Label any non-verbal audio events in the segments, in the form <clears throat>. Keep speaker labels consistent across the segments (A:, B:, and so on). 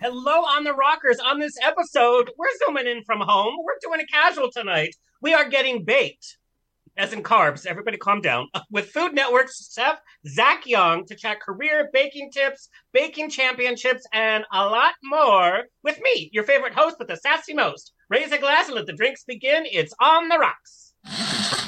A: Hello on the Rockers. On this episode, we're zooming in from home. We're doing a casual tonight. We are getting baked, as in carbs. Everybody calm down. <laughs> With Food Network's chef Zac Young to chat career baking tips, baking championships, and a lot more with me, your favorite host with the sassy most. Raise a glass and let the drinks begin. It's on the rocks. <laughs>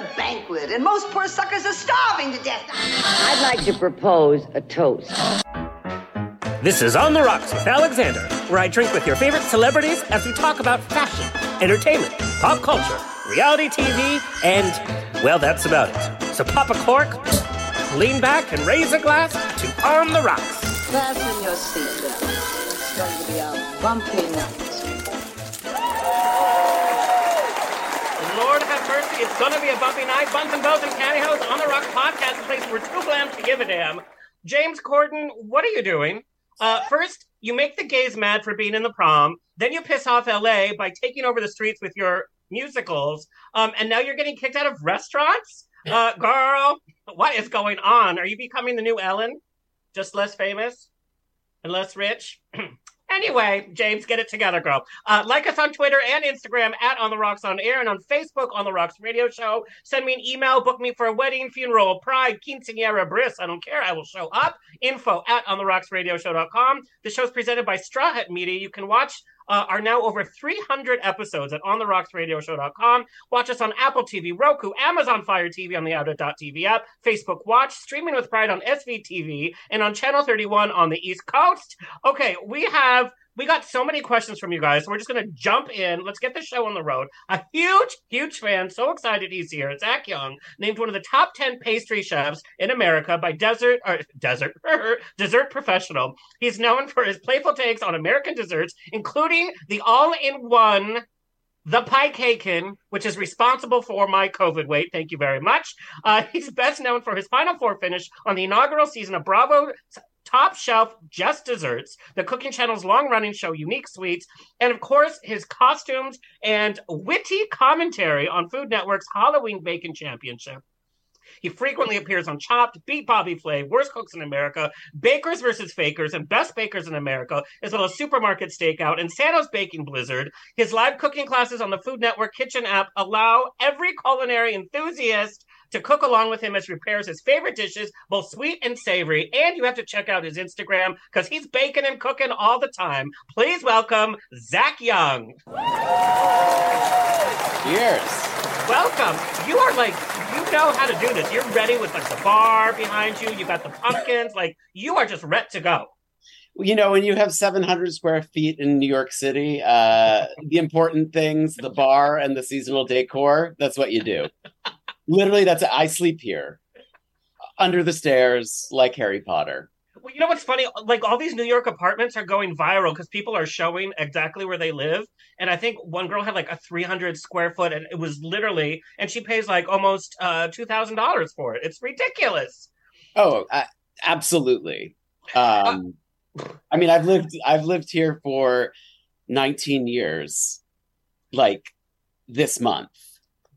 B: a banquet, and most poor suckers are starving to death.
C: I'd like to propose a toast.
D: This is On the Rocks with Alexander, where I drink with your favorite celebrities as we talk about fashion, entertainment, pop culture, reality TV, and, well, that's about it. So pop a cork, lean back, and raise a glass to On the Rocks.
E: Fasten your seatbelt. It's going to be a bumpy night.
A: Have mercy. It's going to be a bumpy night. Buns and Bells and Pantyhose on the rock podcast, a place where we're too glam to give a damn. James Corden, what are you doing? Uh, first, you make the gays mad for being in the prom. Then you piss off LA by taking over the streets with your musicals. Um, and now you're getting kicked out of restaurants? Uh, girl, what is going on? Are you becoming the new Ellen? Just less famous and less rich? <clears throat> Anyway, James, get it together, girl. Uh, like us on Twitter and Instagram at On the Rocks on Air and on Facebook On the Rocks Radio Show. Send me an email, book me for a wedding, funeral, pride, quinceanera, bris. I don't care. I will show up. Info at ontherocksradioshow.com. The show's presented by Straw Hut Media. You can watch uh, are now over 300 episodes at ontherocksradioshow.com. Watch us on Apple TV, Roku, Amazon Fire TV on the Outlet.tv app, Facebook Watch, streaming with Pride on SVTV, and on Channel 31 on the East Coast. Okay, we have we got so many questions from you guys. So we're just going to jump in. Let's get the show on the road. A huge, huge fan. So excited he's here. Zac Young, named one of the top 10 pastry chefs in America by Desert, or Desert, <laughs> Dessert Professional. He's known for his playful takes on American desserts, including the all in one the PieCaken, which is responsible for my COVID weight. Thank you very much. Uh, <laughs> he's best known for his Final Four finish on the inaugural season of Bravo Top Chef Just Desserts, the Cooking Channel's long running show Unique Sweets, and of course, his costumes and witty commentary on Food Network's Halloween Baking Championship. He frequently appears on Chopped, Beat Bobby Flay, Worst Cooks in America, Bakers versus Fakers, and Best Bakers in America, as well as Supermarket Stakeout and Santa's Baking Blizzard. His live cooking classes on the Food Network Kitchen app allow every culinary enthusiast to cook along with him as he prepares his favorite dishes, both sweet and savory. And you have to check out his Instagram because he's baking and cooking all the time. Please welcome Zac Young.
F: Cheers.
A: Welcome. You are like, you know how to do this. You're ready with like the bar behind you. You got the pumpkins. Like, you are just ready to go.
F: You know, when you have 700 square feet in New York City, uh, the important things, the bar and the seasonal decor, that's what you do. Literally, that's I sleep here under the stairs like Harry Potter.
A: Well, you know what's funny? Like all these New York apartments are going viral because people are showing exactly where they live. And I think one girl had like a 300 square foot, and it was literally, and she pays like almost uh, two thousand dollars for it. It's ridiculous.
F: Oh, uh, absolutely. Um, I mean, I've lived I've lived here for 19 years, like this month.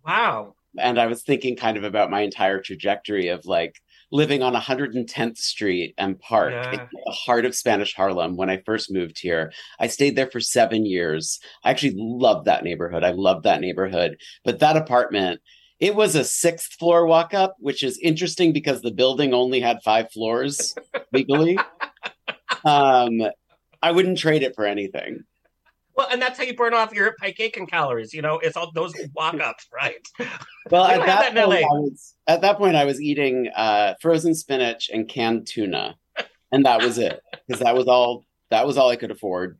A: Wow.
F: And I was thinking kind of about my entire trajectory of like living on 110th Street and Park
A: Yeah.
F: the heart of Spanish Harlem when I first moved here. I stayed there for seven years. I actually loved that neighborhood. I loved that neighborhood. But that apartment, it was a sixth floor walk up, which is interesting because the building only had five floors legally. <laughs> Um, I wouldn't trade it for anything.
A: Well, and that's how you burn off your and calories. You know, it's all those walk-ups, <laughs> right?
F: Well,
A: We
F: at that,
A: that
F: point, I was, at that point, I was eating uh, frozen spinach and canned tuna, and that was it because that was all that was all I could afford.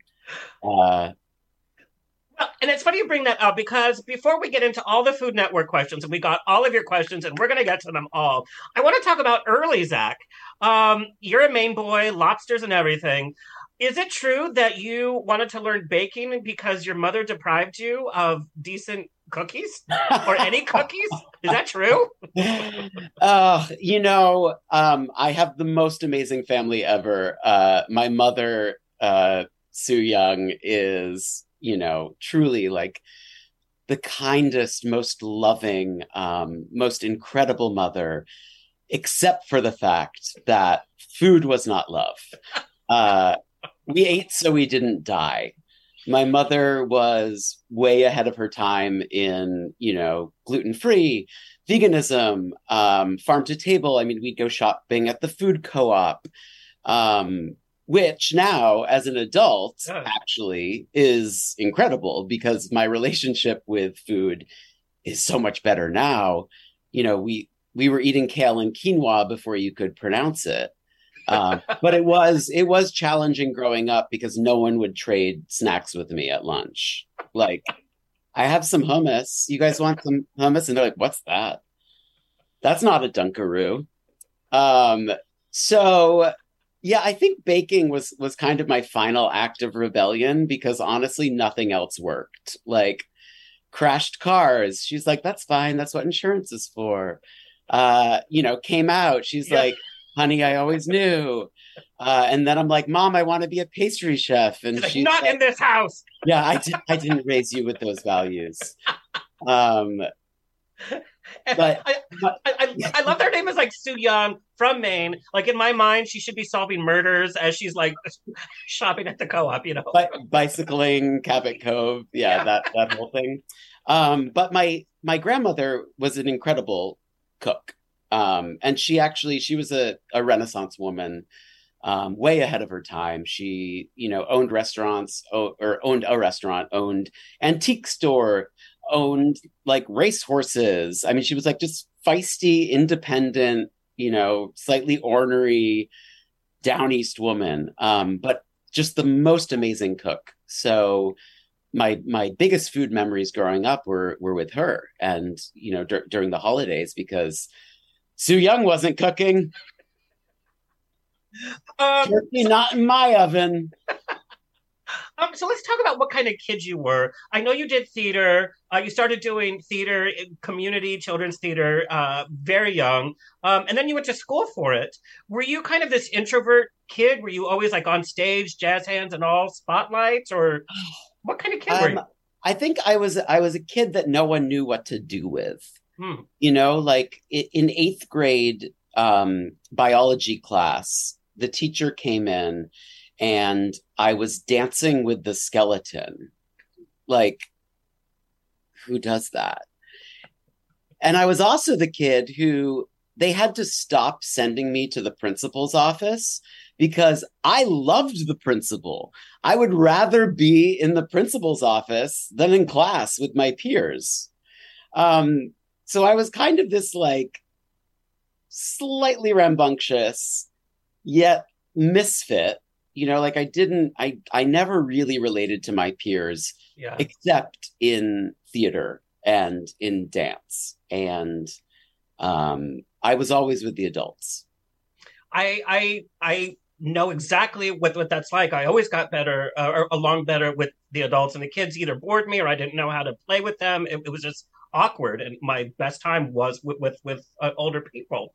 F: Uh,
A: Well, and it's funny you bring that up because before we get into all the Food Network questions, and we got all of your questions, and we're going to get to them all, I want to talk about early, Zac. Um, you're a Maine boy, lobsters and everything. Is it true that you wanted to learn baking because your mother deprived you of decent cookies or any <laughs> cookies? Is that true? <laughs>
F: uh, you know, um, I have the most amazing family ever. Uh, my mother, uh, Sue Young, is you know truly like the kindest, most loving, um, most incredible mother, except for the fact that food was not love. <laughs> Uh, we ate so we didn't die. My mother was way ahead of her time in, you know, gluten free, veganism, um, farm to table. I mean, we'd go shopping at the food co op, um, which now, as an adult,
A: Yeah.
F: actually is incredible because my relationship with food is so much better now. You know, we we were eating kale and quinoa before you could pronounce it. Um, but it was it was challenging growing up because no one would trade snacks with me at lunch. Like, I have some hummus. You guys want some hummus? And they're like, "What's that?" That's not a Dunkaroo. Um, so yeah, I think baking was was kind of my final act of rebellion because honestly, nothing else worked. Like crashed cars. She's like, "That's fine. That's what insurance is for." Uh, you know, came out. She's
A: Yeah.
F: like, "Honey, I always knew." Uh, and then I'm like, "Mom, I want to be a pastry chef." And she's
A: not
F: like,
A: in this house.
F: "Yeah, I did. I didn't raise you with those values." Um, But-
A: I, I, I, I love her name is like Sue Young from Maine. Like in my mind, she should be solving murders as she's like <laughs> shopping at the co-op. You know,
F: bi- bicycling, Cabot Cove, yeah,
A: Yeah.
F: that that whole thing. Um, but my my grandmother was an incredible cook, um, and she actually she was a, a Renaissance woman, um, way ahead of her time. She you know owned restaurants o- or owned a restaurant, owned antique store, owned like race horses. I mean, she was like just feisty, independent, you know, slightly ornery, down east woman, um, but just the most amazing cook. So my my biggest food memories growing up were were with her, and you know dur- during the holidays because Sue Young wasn't cooking.
A: um,
F: Turkey not in my oven. <laughs>
A: um, so let's talk about what kind of kid you were. I know you did theater. Uh, you started doing theater, community children's theater, uh, very young, um, and then you went to school for it. Were you kind of this introvert kid? Were you always like on stage, jazz hands, and all spotlights, or <sighs> what kind of kid were you?
F: Um, I think I was I was a kid that no one knew what to do with.
A: Hmm.
F: You know, like in eighth grade um, biology class, the teacher came in and I was dancing with the skeleton. Like, who does that? And I was also the kid who they had to stop sending me to the principal's office because I loved the principal. I would rather be in the principal's office than in class with my peers. Um, so I was kind of this like slightly rambunctious, yet misfit. You know, like I didn't, I, I never really related to my peers
A: Yeah.
F: except in theater and in dance. And um, I was always with the adults.
A: I I I know exactly what what that's like. I always got better uh, or along better with the adults, and the kids either bored me or I didn't know how to play with them. It, it was just awkward, and my best time was with with, with uh, older people.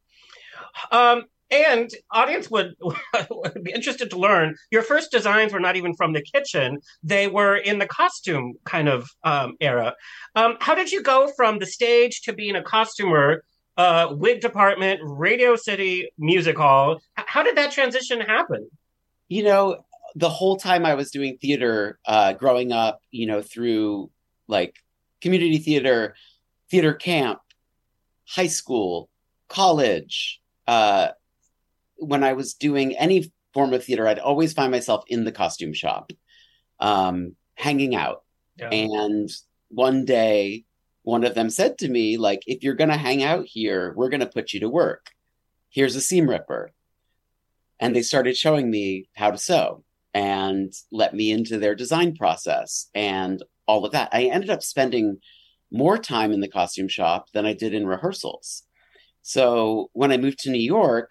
A: Um, and audience would, would <laughs> be interested to learn your first designs were not even from the kitchen; they were in the costume kind of um, era. Um, how did you go from the stage to being a costumer? uh, wig department, Radio City Music Hall. How did that transition happen?
F: You know, the whole time I was doing theater, uh, growing up, you know, through like community theater, theater camp, high school, college, uh, when I was doing any form of theater, I'd always find myself in the costume shop, um, hanging out.
A: Yeah.
F: And one day, one of them said to me, like, if you're going to hang out here, we're going to put you to work. Here's a seam ripper. And they started showing me how to sew and let me into their design process and all of that. I ended up spending more time in the costume shop than I did in rehearsals. So when I moved to New York,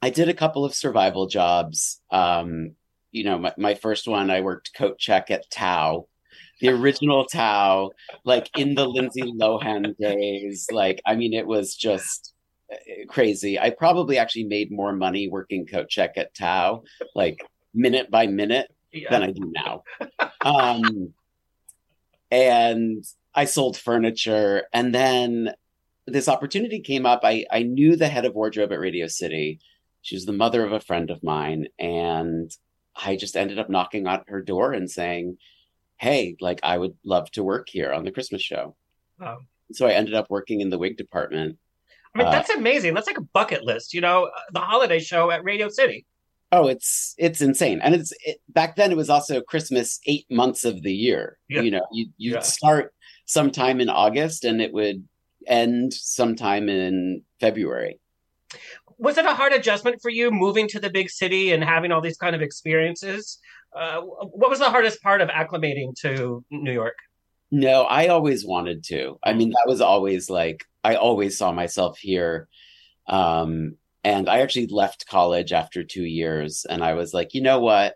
F: I did a couple of survival jobs. Um, you know, my, my first one, I worked coat check at Tao, the original Tao, like in the Lindsay Lohan days. Like, I mean, it was just uh, crazy. I probably actually made more money working coat check at Tao, like minute by minute,
A: Yeah.
F: than I do now. Um, and I sold furniture. And then this opportunity came up. I, I knew the head of wardrobe at Radio City. She was the mother of a friend of mine. And I just ended up knocking on her door and saying, Hey, like, I would love to work here on the Christmas show.
A: Wow.
F: So I ended up working in the wig department.
A: I mean,
F: Uh,
A: that's amazing. That's like a bucket list, you know, the holiday show at Radio City.
F: Oh, it's it's insane, and it's it, back then. It was also Christmas eight months of the year.
A: Yeah.
F: You know, you you
A: Yeah.
F: start sometime in August, and it would end sometime in February.
A: Was it a hard adjustment for you moving to the big city and having all these kind of experiences? Uh, what was the hardest part of acclimating to New York?
F: No, I always wanted to. I mean, that was always like I always saw myself here. Um, and I actually left college after two years, and I was like, you know what?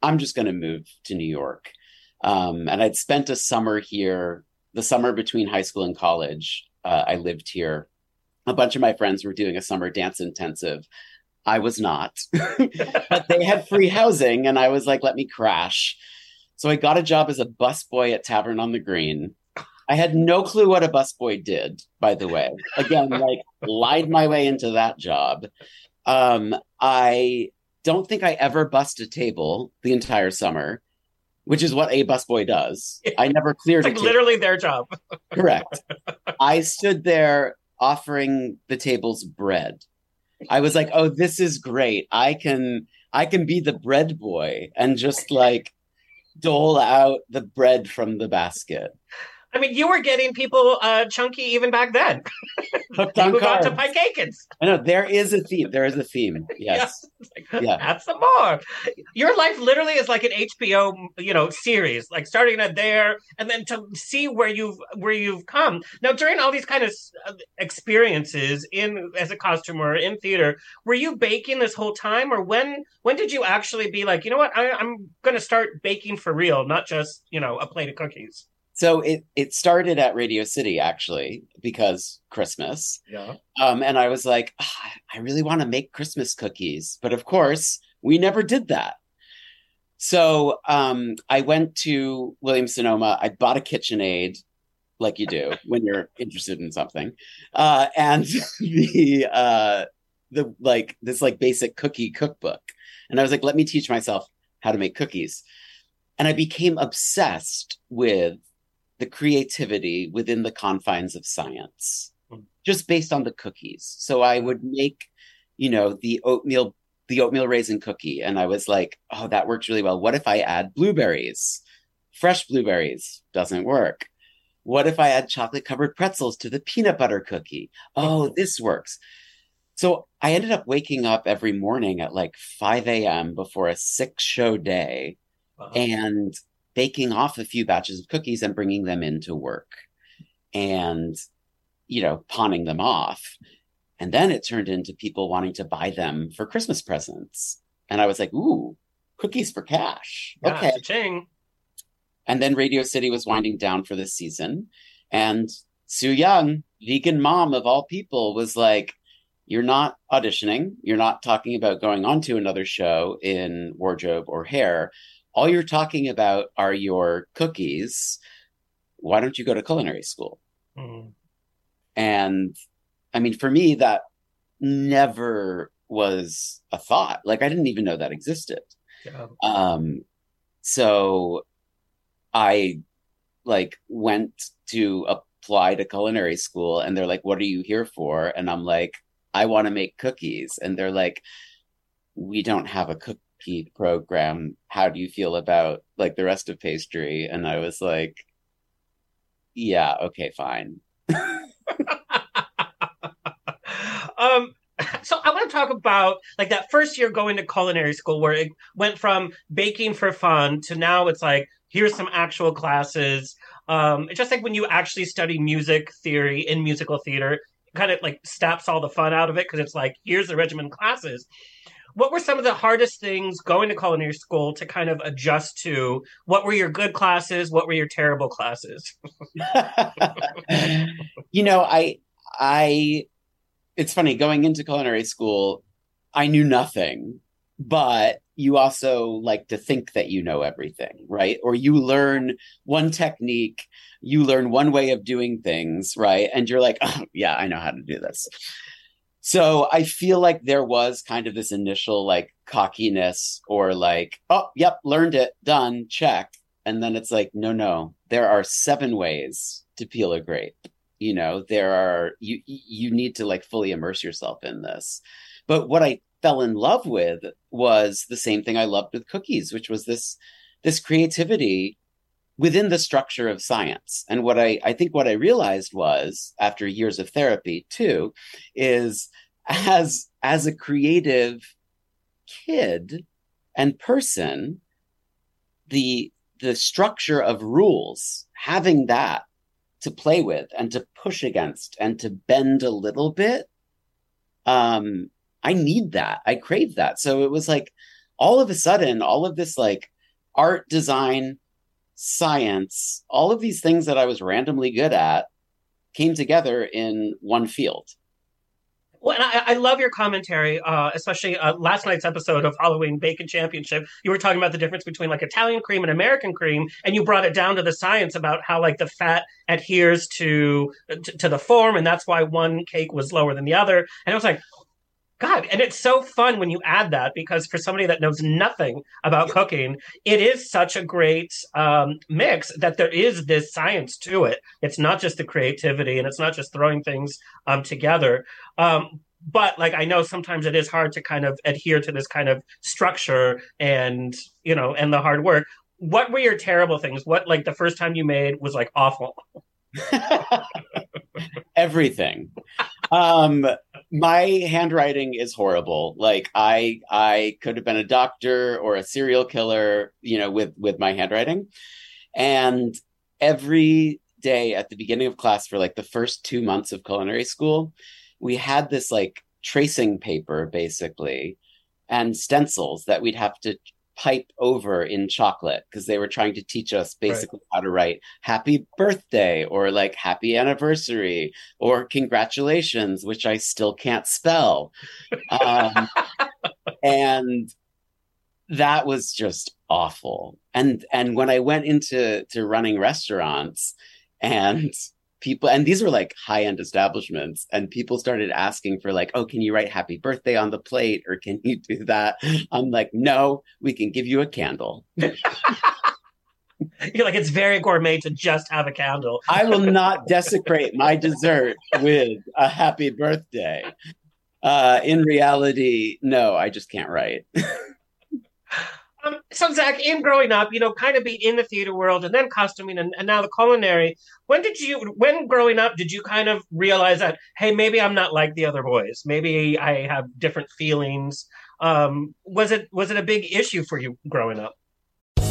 F: I'm just going to move to New York. Um, and I'd spent a summer here, the summer between high school and college. Uh, I lived here. A bunch of my friends were doing a summer dance intensive. I was not, <laughs> but they had free housing, and I was like, let me crash. So I got a job as a busboy at Tavern on the Green. I had no clue what a busboy did, by the way. Again, <laughs> like lied my way into that job. Um, I don't think I ever bust a table the entire summer, which is what a busboy does. I <laughs> never cleared
A: like literally their job. <laughs>
F: Correct. I stood there offering the tables bread. I was like, "Oh, this is great. I can I can be the bread boy and just like dole out the bread from the basket."
A: I mean, you were getting people uh, chunky even back then. <laughs>
F: Hooked <laughs> on
A: to. PieCakens.
F: I know there is a theme. There is a theme. Yes.
A: It's like,
F: Yeah.
A: Add some more. Your life literally is like an HBO, you know, series. Like starting at there, and then to see where you've where you've come. Now, during all these kind of uh, experiences in as a costumer in theater, were you baking this whole time, or when when did you actually be like, you know what, I, I'm going to start baking for real, not just you know a plate of cookies?
F: So it it started at Radio City actually because Christmas.
A: Yeah.
F: Um, and I was like, "Ah, I really want to make Christmas cookies, but of course, we never did that. So um, I went to Williams Sonoma. I bought a KitchenAid, like you do <laughs> when you're interested in something, uh, and <laughs> the uh, the like this like basic cookie cookbook. And I was like, let me teach myself how to make cookies. And I became obsessed with the creativity within the confines of science hmm. just based on the cookies. So I would make, you know, the oatmeal the oatmeal raisin cookie and I was like, "Oh, that works really well. What if I add blueberries? Fresh blueberries doesn't work. What if I add chocolate covered pretzels to the peanut butter cookie? Oh, <laughs> this works." So I ended up waking up every morning at like 5 a.m. before a six show day uh-huh. and baking off a few batches of cookies and bringing them into work and you know pawning them off. And then it turned into people wanting to buy them for christmas presents. And i was like ooh cookies for cash. Okay.
A: cha-ching.
F: and then radio city was winding down for this season. And sue young vegan mom of all people was like you're not auditioning. You're not talking about going on to another show in wardrobe or hair all you're talking about are your cookies why don't you go to culinary school
A: Mm.
F: and I mean, for me, that never was a thought. Like I didn't even know that existed.
A: Yeah.
F: Um, so I like went to apply to culinary school, and they're like, "What are you here for?" And I'm like, "I want to make cookies," and they're like, "We don't have a cookie program. How do you feel about like the rest of pastry?" And I was like, "Yeah, okay, fine." <laughs>
A: um so I want to talk about like that first year going to culinary school where it went from baking for fun to now it's like here's some actual classes. Um, it's just like when you actually study music theory in musical theater, it kind of like stops all the fun out of it because it's like here's the regimen classes. What were some of the hardest things going to culinary school to kind of adjust to? What were your good classes? What were your terrible classes? <laughs>
F: you know, I I it's funny going into culinary school, I knew nothing, but you also like to think that you know everything, right? Or you learn one technique, you learn one way of doing things, right? And you're like, <laughs> oh, yeah, I know how to do this. So I feel like there was kind of this initial like cockiness or like, oh, yep, learned it, done, check. And then it's like, no, no, there are seven ways to peel a grape you know there are you you need to like fully immerse yourself in this but what i fell in love with was the same thing i loved with cookies which was this this creativity within the structure of science. And what i i think what i realized was after years of therapy too is as as a creative kid and person the the structure of rules having that to play with and to push against and to bend a little bit um i need that. I crave that. So it was like all of a sudden all of this like art design science all of these things that i was randomly good at came together in one field
A: well, and I, I love your commentary, uh, especially uh, last night's episode of Halloween Baking Championship. You were talking about the difference between like Italian cream and American cream, and you brought it down to the science about how like the fat adheres to to, to the form, and that's why one cake was lower than the other. And I was like, God, and it's so fun when you add that because for somebody that knows nothing about cooking, it is such a great um, mix that there is this science to it. It's not just the creativity and it's not just throwing things um, together. Um, but like I know sometimes it is hard to kind of adhere to this kind of structure and you know and the hard work. What were your terrible things? What like the first time you made was like awful? <laughs>
F: Everything. My handwriting is horrible. Like i i could have been a doctor or a serial killer you know with with my handwriting. And every day at the beginning of class for like the first two months of culinary school we had this like tracing paper basically and stencils that we'd have to pipe over in chocolate because they were trying to teach us basically right. how to write happy birthday or like happy anniversary or congratulations, which I still can't spell. um, <laughs> and that was just awful. And and when I went into to running restaurants and people and these were like high-end establishments and people started asking for like oh can you write happy birthday on the plate or can you do that? I'm like no we can give you a candle. <laughs>
A: You're like it's very gourmet to just have a candle. <laughs>
F: I will not desecrate my dessert with a happy birthday. Uh in reality no i just can't write <laughs>
A: Um, so Zac, in growing up, you know, kind of be in the theater world and then costuming and, and now the culinary. When did you, when growing up, did you kind of realize that, hey, maybe I'm not like the other boys. Maybe I have different feelings. Um, was it was it a big issue for you growing up?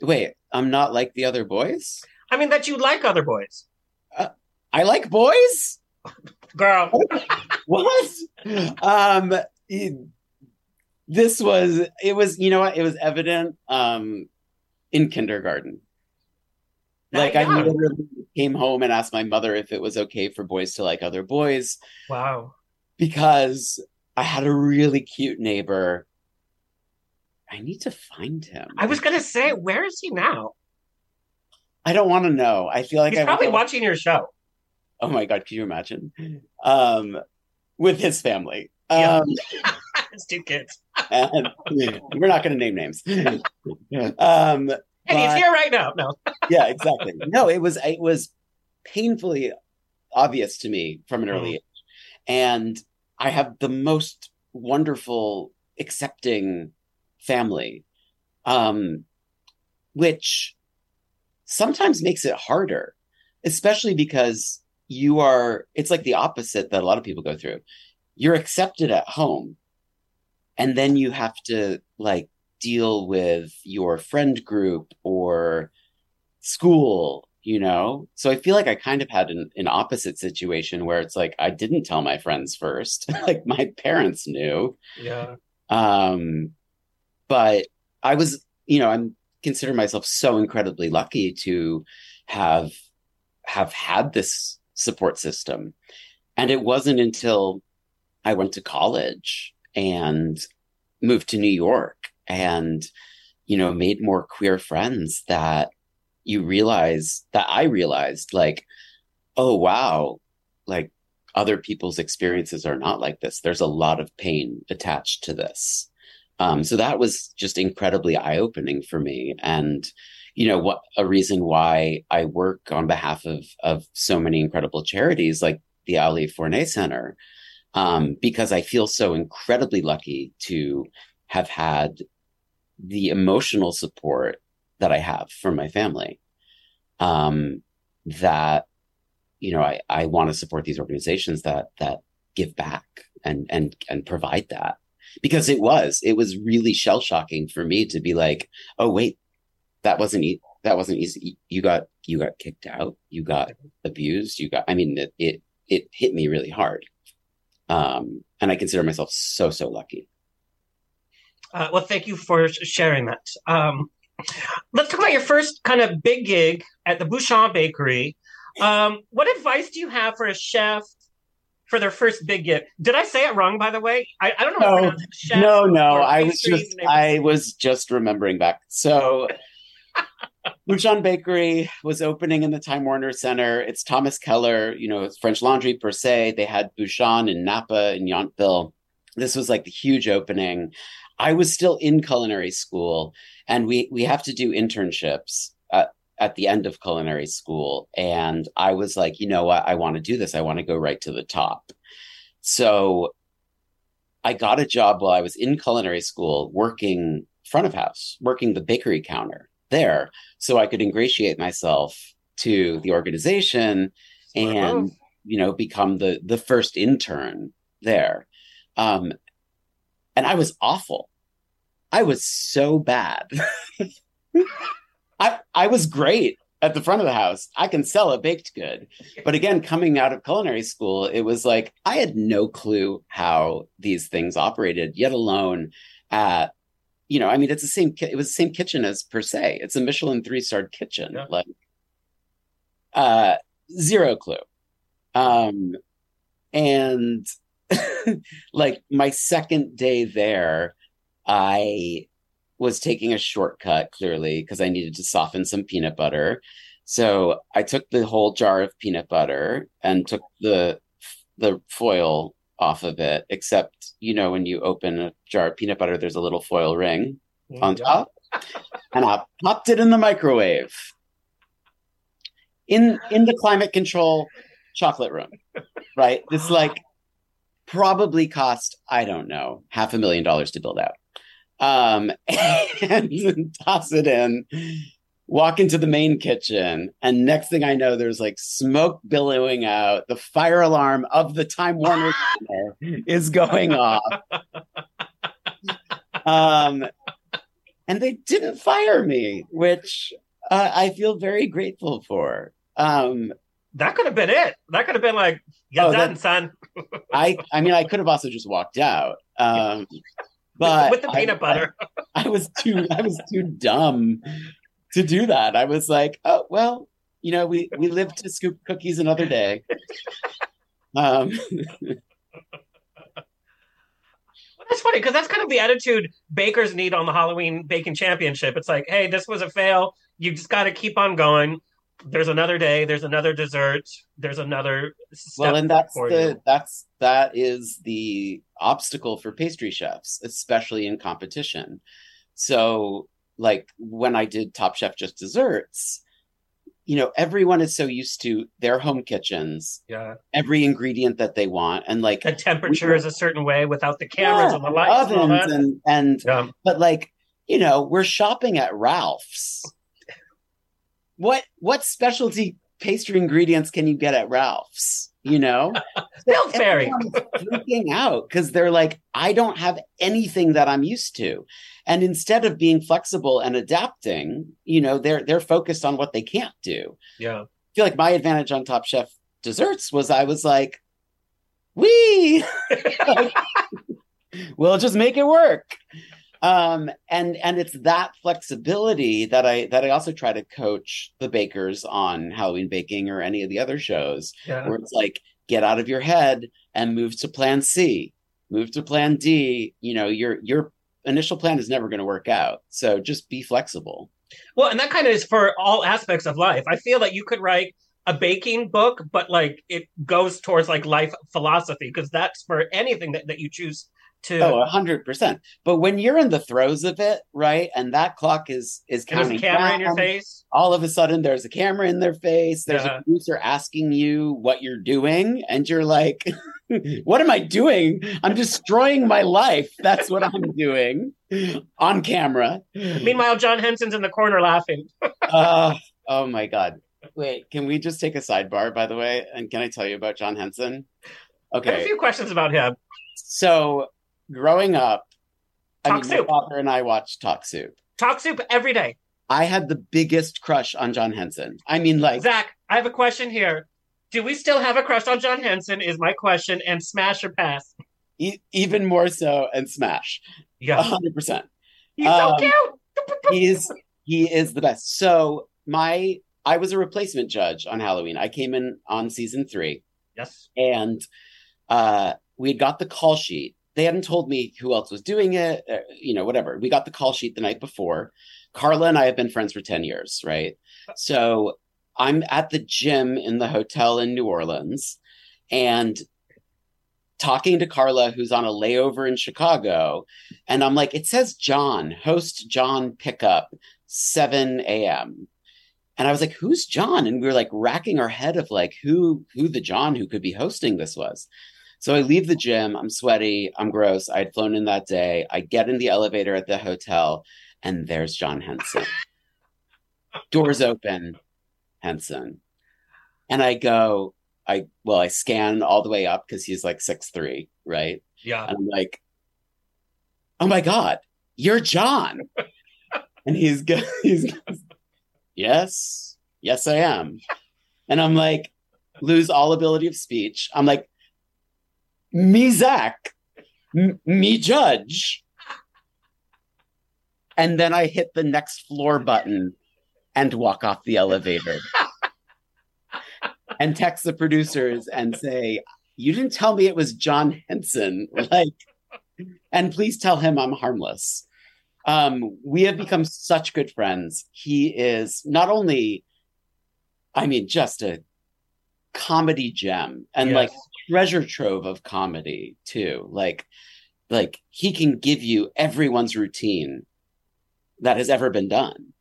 F: Wait, I'm not like the other boys?
A: I mean, that you like other boys.
F: Uh, I like boys?
A: Girl. <laughs>
F: what? Um, this was it was you know what it was evident um in kindergarten. Like I literally came home and asked my mother if it was okay for boys to like other boys
A: Wow.
F: because I had a really cute neighbor. I need to find him.
A: I was gonna say, where is he now?
F: I don't want to know. I feel like
A: He's
F: I
A: probably watching your show.
F: Oh my god, can you imagine? Um, with his family.
A: Yeah.
F: Um, <laughs>
A: His two kids. <laughs>
F: and we're not going to name names. um,
A: And he's here right now. No. <laughs>
F: yeah, exactly. No, it was it was painfully obvious to me from an early age, and I have the most wonderful, accepting family, um, which sometimes makes it harder, especially because you are. It's like the opposite that a lot of people go through. You're accepted at home, and then you have to like deal with your friend group or school you know so i feel like i kind of had an, an opposite situation where it's like i didn't tell my friends first <laughs> like my parents knew
A: Yeah.
F: um but i was you know i'm consider myself so incredibly lucky to have have had this support system. And it wasn't until i went to college and moved to new york and you know made more queer friends that you realize that i realized like oh wow like other people's experiences are not like this. There's a lot of pain attached to this um, so that was just incredibly eye-opening for me. And you know what a reason why i work on behalf of of so many incredible charities like the ali forney center um, because i feel so incredibly lucky to have had the emotional support that i have from my family um, that you know i i want to support these organizations that that give back and and and provide that because it was it was really shell shocking for me to be like oh wait that wasn't e- that wasn't easy. You got you got kicked out. You got abused. You got i mean it it, it hit me really hard. Um and i consider myself so so lucky.
A: Uh, well, thank you for sharing that. Um, let's talk about your first kind of big gig at the Bouchon Bakery. Um, what advice do you have for a chef for their first big gift. Did I say it wrong, by the way? I, I don't know.
F: no no no i was just i was just remembering back so <laughs> Bouchon Bakery was opening in the Time Warner Center. It's Thomas Keller, you know, it's French Laundry per se. They had Bouchon in Napa and Yountville. This was like the huge opening. I was still in culinary school, and we we have to do internships at, the end of culinary school. And I was like, you know what? I want to do this. I want to go right to the top. So I got a job while I was in culinary school working front of house, working the bakery counter there so I could ingratiate myself to the organization and you know become the the first intern there. Um and I was awful. I was so bad. <laughs> I I was great at the front of the house. I can sell a baked good. But again, coming out of culinary school, it was like I had no clue how these things operated, yet alone at you know, I mean, it's the same. It was the same kitchen as per se. It's a Michelin three star kitchen. Like, uh, zero clue. Um, and <laughs> like my second day there, I was taking a shortcut clearly because I needed to soften some peanut butter. So I took the whole jar of peanut butter and took the the foil off of it. Except, you know, when you open a jar of peanut butter, there's a little foil ring on top, and I popped it in the microwave in in the climate control chocolate room. Right, This like probably cost I don't know half a million dollars to build out. Um, <laughs> and toss it in, walk into the main kitchen, and next thing I know, there's like smoke billowing out. The fire alarm of the Time Warner <laughs> is going off. <laughs> Um, and they didn't fire me, which uh, I feel very grateful for. Um,
A: that could have been it. That could have been like, you're
F: Oh,
A: done,
F: that-
A: son.
F: I I mean I could have also just walked out. Um but
A: with the
F: I-
A: peanut butter.
F: I, I was too I was too dumb to do that. I was like, oh well, you know, we we live to scoop cookies another day. Um
A: That's funny because that's kind of the attitude bakers need on the Halloween baking championship. It's like, hey, this was a fail. You just got to keep on going. There's another day. There's another dessert. There's another.
F: Well and that's the
A: you.
F: that's that is the obstacle for pastry chefs especially in competition so like when i did top chef just desserts you know everyone is so used to their home kitchens
A: Yeah.
F: every ingredient that they want and like
A: The temperature is a certain way without the cameras
F: Yeah,
A: and the lights and all
F: ovens
A: that.
F: and and
A: Yeah.
F: but like you know we're shopping at ralph's what what specialty pastry ingredients can you get at ralph's you know <laughs>
A: Pillsbury.
F: Everyone's freaking out because they're like i don't have anything that i'm used to and instead of being flexible and adapting you know they're they're focused on what they can't do
A: Yeah.
F: I feel like my advantage on Top Chef desserts was I was like, "Wee, <laughs> Like, <laughs> we'll just make it work." Um, and and it's that flexibility that I that I also try to coach the bakers on Halloween baking or any of the other shows,
A: Yeah.
F: where it's like, get out of your head and move to Plan C, move to Plan D. You know, your your initial plan is never going to work out, so just be flexible.
A: Well, and that kind of is for all aspects of life. I feel that you could write a baking book, but like it goes towards like life philosophy because that's for anything that, that you choose to.
F: Oh, a hundred percent. But when you're in the throes of it, right, and that clock is is
A: and there's a
F: counting
A: camera in your face.
F: all of a sudden there's a camera in their face. There's
A: Yeah.
F: a producer asking you what you're doing, and you're like, <laughs> "What am I doing? I'm destroying my life. That's what I'm <laughs> doing on camera."
A: Meanwhile, John Henson's in the corner laughing. <laughs>
F: uh, oh my god! Wait, can we just take a sidebar? By the way, and can I tell you about John Henson?
A: I have a few questions about him.
F: so growing up, I
A: Talk
F: mean, my
A: Soup.
F: father and I watched Talk Soup.
A: Talk soup every day.
F: I had the biggest crush on John Henson. I mean, like,
A: Zac, I have a question here. Do we still have a crush on John Henson? Is my question, and smash or pass?
F: e- even more so, and Smash, a
A: Yeah,
F: hundred percent.
A: he's so
F: Um,
A: cute.
F: He's he is the best. So my, I was a replacement judge on Halloween. I came in on season three,
A: Yes.
F: and uh, we had got the call sheet. They hadn't told me who else was doing it, uh, you know, whatever. We got the call sheet the night before. Carla and I have been friends for 10 years, right? So I'm at the gym in the hotel in New Orleans and talking to Carla, who's on a layover in Chicago. And I'm like, it says John, host John pickup, 7 a.m. And I was like, who's John? And we were like racking our head of like who who the John who could be hosting this was. So I leave the gym, I'm sweaty, I'm gross. I had flown in that day. I get in the elevator at the hotel, and there's John Henson. <laughs> Doors open, Henson. And I go, I well, I scan all the way up because he's like six three, right?
A: Yeah.
F: And I'm like, oh my God, you're John. <laughs> and he's go- <laughs> he's yes, yes, I am. And I'm like, lose all ability of speech. I'm like, me, Zac, M- me, Judge. And then I hit the next floor button and walk off the elevator and text the producers and say, You didn't tell me it was John Henson. <laughs> Like, and please tell him I'm harmless. Um, we have become such good friends. He is not only, I mean, just a comedy gem and
A: Yes.
F: like treasure trove of comedy too. Like, like he can give you everyone's routine that has ever been done.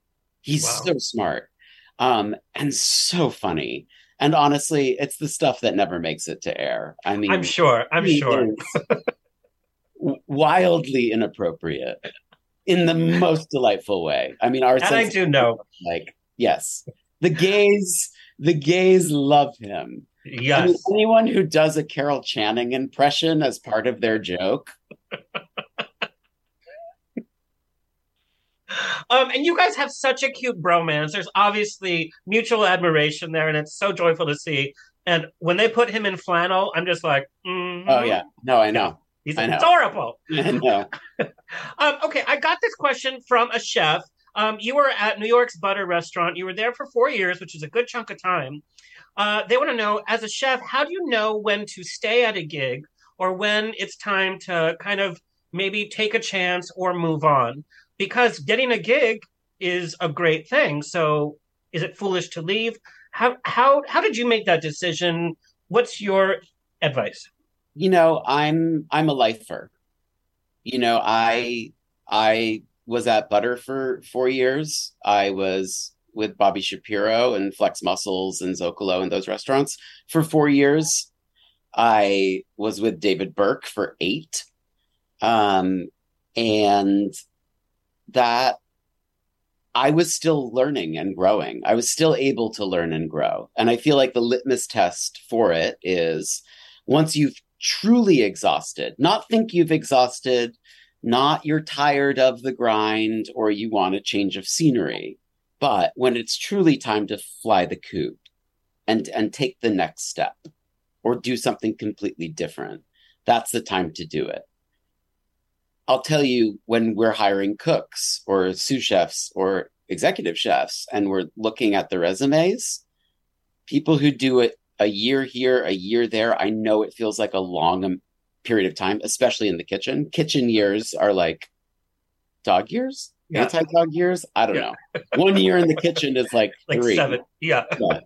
F: He's
A: Wow.
F: so smart um, and so funny. And honestly, it's the stuff that never makes it to air. I mean,
A: I'm sure. I'm sure.
F: wildly inappropriate in the most delightful way. I mean, our
A: And I do know.
F: like yes, the gays, the gays love him. I
A: Yes.
F: mean, anyone who does a Carol Channing impression as part of their joke, <laughs>
A: Um, and you guys have such a cute bromance. There's obviously mutual admiration there, and it's so joyful to see. And when they put him in flannel, I'm just like, mhm.
F: Oh yeah, no, I know.
A: He's
F: I know.
A: adorable. <laughs>
F: I know. <laughs>
A: Um, okay, I got this question from a chef. Um, you were at New York's Butter Restaurant. You were there for four years, which is a good chunk of time. Uh, they want to know, as a chef, how do you know when to stay at a gig or when it's time to kind of maybe take a chance or move on? Because getting a gig is a great thing. So, is it foolish to leave? How how how did you make that decision? What's your advice?
F: you know i'm i'm a lifer you know i i was at butter for four years i was with bobby shapiro and Flex Mussels and zocalo and those restaurants for four years. I was with david burke for eight. Um and that i was still learning and growing. I was still able to learn and grow. And i feel like the litmus test for it is once you've truly exhausted, not think you've exhausted, not you're tired of the grind or you want a change of scenery, but when it's truly time to fly the coop and and take the next step or do something completely different, that's the time to do it. I'll tell you when we're hiring cooks or sous chefs or executive chefs and we're looking at the resumes, people who do it a year here, a year there. I know it feels like a long um, period of time, especially in the kitchen. Kitchen years are like dog years,
A: Yeah.
F: anti dog years. I don't know. One year in the kitchen is like, <laughs>
A: Like
F: three.
A: seven. Yeah.
F: Yeah.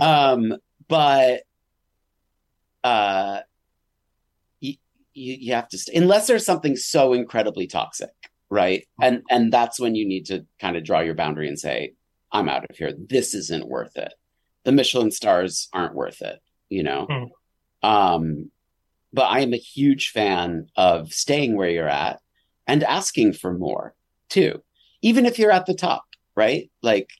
F: Um, but uh, you, you you have to st- unless there's something so incredibly toxic, right? And and that's when you need to kind of draw your boundary and say, I'm out of here. This isn't worth it. The Michelin stars aren't worth it, you know. Um, but I am a huge fan of staying where you're at and asking for more too, even if you're at the top, right? Like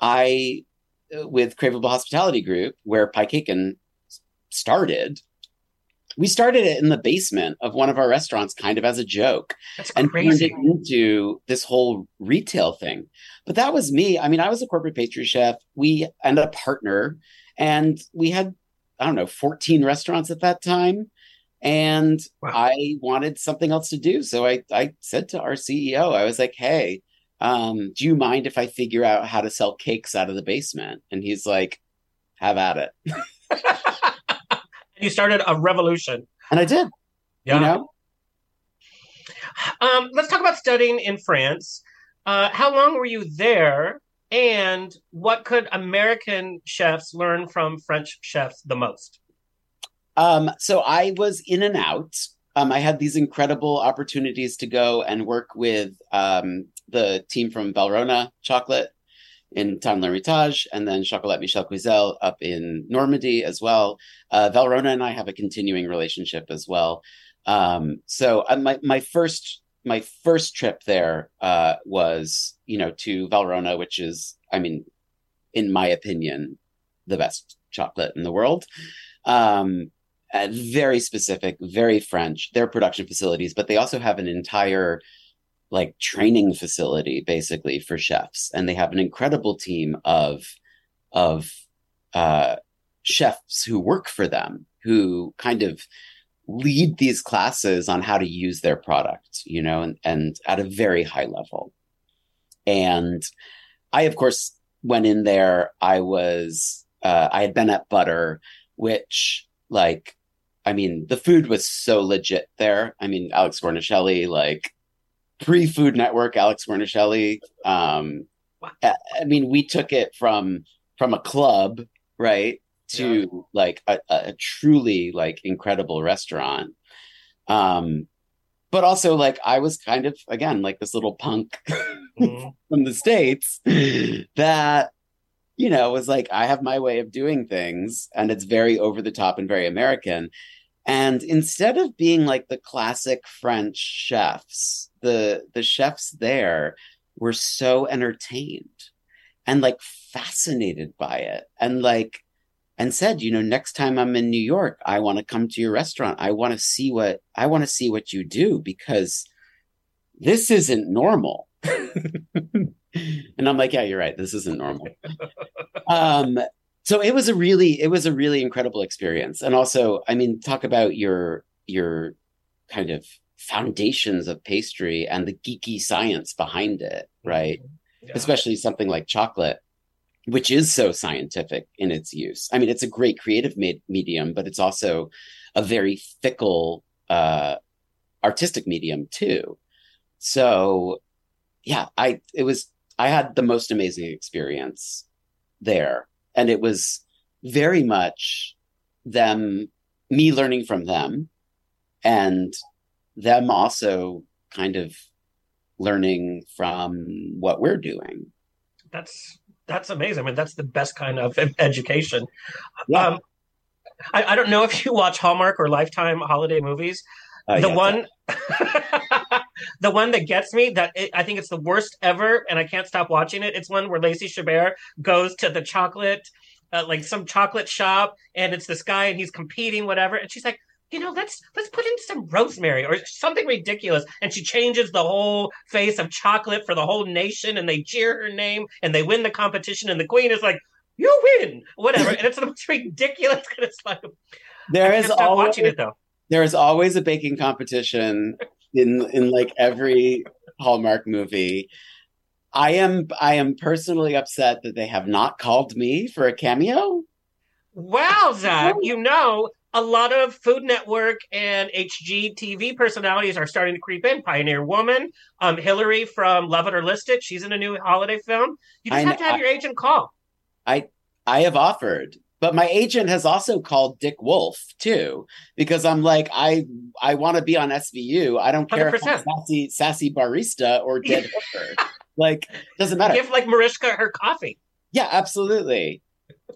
F: I, with Craveable Hospitality Group, where PieCaken started, we started it in the basement of one of our restaurants, kind of as a joke,
A: That's
F: and
A: crazy.
F: turned it into this whole retail thing. But that was me. I mean, I was a corporate pastry chef. We and a partner, and we had I don't know 14 restaurants at that time. And I wanted something else to do. So I, I said to our CEO, I was like, hey, um, do you mind if I figure out how to sell cakes out of the basement? And he's like, have at it. <laughs>
A: and You started a revolution.
F: And I did.
A: Yeah.
F: You know?
A: Um, let's talk about studying in France. Uh, how long were you there? And what could American chefs learn from French chefs the most?
F: Um, so I was in and out. Um, I had these incredible opportunities to go and work with um, the team from Valrhona Chocolate in Tain L'Hermitage, and then Chocolat Michel Cluizel up in Normandy as well. Uh, Valrhona and I have a continuing relationship as well. Um, so uh, my my first my first trip there uh, was you know to Valrhona, which is I mean, in my opinion, the best chocolate in the world. Um, and very specific, very French. Their production facilities, but they also have an entire like training facility basically for chefs, and they have an incredible team of of uh, chefs who work for them who kind of lead these classes on how to use their product, you know, and, and at a very high level. And I, of course, went in there. I was, uh, I had been at Butter, which, like, I mean, the food was so legit there. I mean, Alex Guarnaschelli, like, pre Food Network, Alex Guarnaschelli. Um, I, I mean, we took it from from a club, right, to like a, a truly like incredible restaurant. Um, but also like I was kind of again like this little punk <laughs> from the states that you know was like I have my way of doing things and it's very over the top and very American. And instead of being like the classic French chefs, the the chefs there were so entertained and like fascinated by it and like and said, you know, next time I'm in New York, I want to come to your restaurant. I want to see what I want to see what you do because this isn't normal. <laughs> and I'm like, yeah, you're right. This isn't normal. <laughs> um, so it was a really, it was a really incredible experience. And also, I mean, talk about your your kind of foundations of pastry and the geeky science behind it, right?
A: Yeah.
F: Especially something like chocolate, which is so scientific in its use. I mean, it's a great creative me- medium, but it's also a very fickle uh, artistic medium too. So, yeah, I it was I had the most amazing experience there, and it was very much them me learning from them and them also kind of learning from what we're doing.
A: That's that's amazing. I mean, that's the best kind of education.
F: Yeah.
A: Um, I, I don't know if you watch Hallmark or Lifetime holiday movies.
F: Uh,
A: the
F: yeah,
A: one, <laughs> the one that gets me that it, I think it's the worst ever, and I can't stop watching it. It's one where Lacey Chabert goes to the chocolate, uh, like some chocolate shop, and it's this guy, and he's competing, whatever, and she's like. You know, let's let's put in some rosemary or something ridiculous, and she changes the whole face of chocolate for the whole nation, and they cheer her name, and they win the competition, and the queen is like, "You win," whatever, and it's the most <laughs> ridiculous. It's like,
F: There
A: I
F: is always
A: watching it though.
F: There is always a baking competition in in like every Hallmark movie. I am I am personally upset that they have not called me for a cameo.
A: Wow, Zac, you know, a lot of Food Network and HGTV personalities are starting to creep in. Pioneer Woman, um, Hilary from Love It or List It, she's in a new holiday film. You just
F: I
A: have to have
F: know-
A: your agent call.
F: I I have offered, but my agent has also called Dick Wolf too because I'm like I I want to be on SVU. I don't care if I'm
A: 100%.
F: sassy sassy barista or dead <laughs> hooker. like doesn't matter.
A: Give like Mariska her coffee.
F: Yeah, absolutely.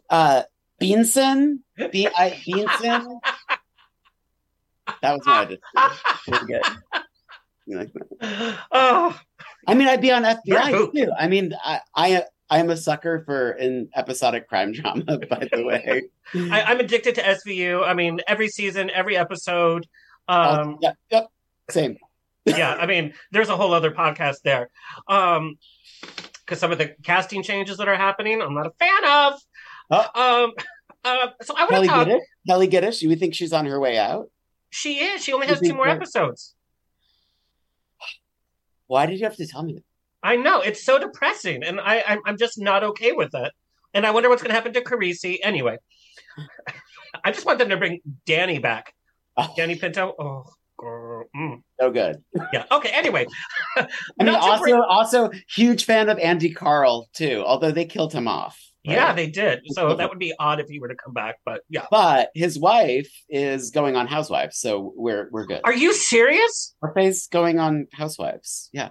F: Uh Beanson? Be I Beanson? That was my audition. Pretty good. You like that? <laughs>
A: Oh,
F: I mean, I'd be on FBI too. I mean, I I I am a sucker for an episodic crime <laughs> drama, by the way.
A: I, I'm addicted to SVU. I mean, every season, every episode. Um,
F: yeah, yep, same. <laughs>
A: yeah, I mean, there's a whole other podcast there. Um, because some of the casting changes that are happening, I'm not a fan of. Um, uh, so I want to talk.
F: Giddish? Kelli Giddish, you think she's on her way out?
A: She is. She only has two more episodes.
F: Why did you have to tell me that?
A: I know it's so depressing, and I I'm, I'm just not okay with it. And I wonder what's going to happen to Carisi. Anyway, <laughs> I just want them to bring Danny back. <laughs> Danny Pino. Oh, girl. Mm.
F: So good.
A: Yeah. Okay. Anyway, <laughs>
F: I mean, also,
A: bring-
F: also huge fan of Andy Karl too, although they killed him off. right?
A: yeah, they did. So that would be odd if he were to come back. But yeah.
F: But his wife is going on Housewives, so we're we're good.
A: Are you serious?
F: Orfeh's going on Housewives. Yeah.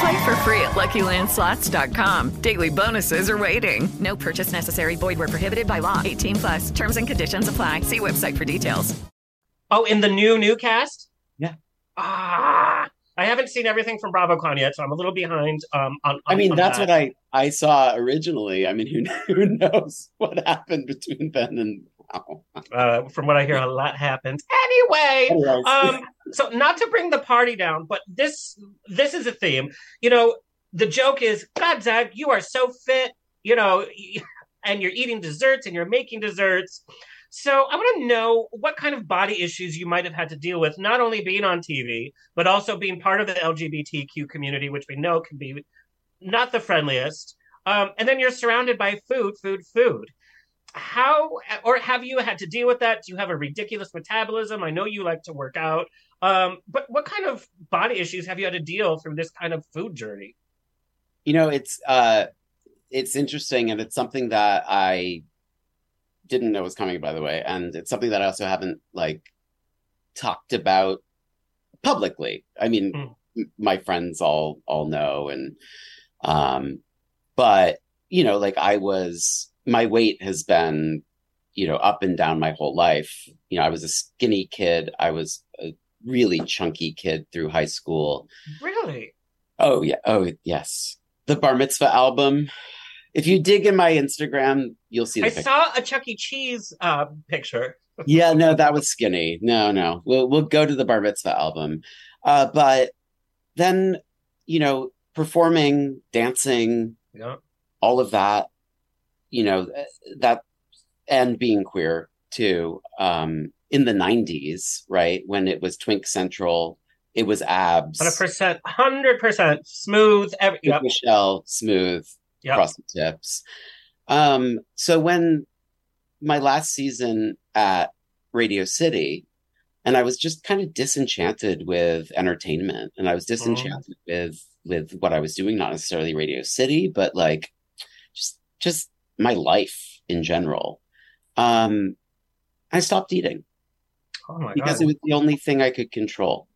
G: Play for free at LuckyLandSlots.com. Daily bonuses are waiting. No purchase necessary. Void where prohibited by law. 18 plus. Terms and conditions apply. See website for details.
A: Oh, in the new new cast?
F: Yeah.
A: Ah, I haven't seen everything from BravoCon yet, so I'm a little behind. Um, on,
F: I mean,
A: on
F: that's
A: that.
F: what I I saw originally. I mean, who <laughs> who knows what happened between then and now?
A: Uh, from what I hear, a lot happened. Anyway,
F: Anyways.
A: um, so not to bring the party down, but this this is a theme. You know, the joke is, God, Zac, you are so fit. You know, <laughs> and you're eating desserts and you're making desserts. So I want to know what kind of body issues you might have had to deal with, not only being on TV, but also being part of the LGBTQ community, which we know can be not the friendliest. Um, and then you're surrounded by food, food, food. how or have you had to deal with that? Do you have a ridiculous metabolism? I know you like to work out. Um, but what kind of body issues have you had to deal through this kind of food journey?
F: You know, it's uh it's interesting and it's something that I didn't know was coming by the way, and it's something that I also haven't like talked about publicly. I mean,
A: Mm.
F: m- my friends all all know and um but you know, like I was my weight has been you know up and down my whole life. You know, I was a skinny kid. I was a really chunky kid through high school.
A: Really?
F: Oh yeah. Oh yes. The Bar Mitzvah album. If you dig in my Instagram, you'll see the
A: I
F: picture.
A: saw a Chuck E. Cheese uh, picture. <laughs>
F: yeah, no, that was skinny. No, no. We'll we'll go to the Bar Mitzvah album. Uh, but then, you know, performing, dancing,
A: Yeah.
F: all of that, you know, that and being queer too. Um, in the '90s, right when it was Twink Central, it was abs.
A: Hundred percent, hundred percent smooth. Every, yep.
F: Michelle Smooth
A: Yep.
F: across the tips. Um, so when my last season at Radio City, and I was just kind of disenchanted with entertainment, and I was disenchanted with with what I was doing, not necessarily Radio City, but like just just my life in general. Um, I stopped eating
A: Oh my
F: because
A: god!
F: it was the only thing I could control.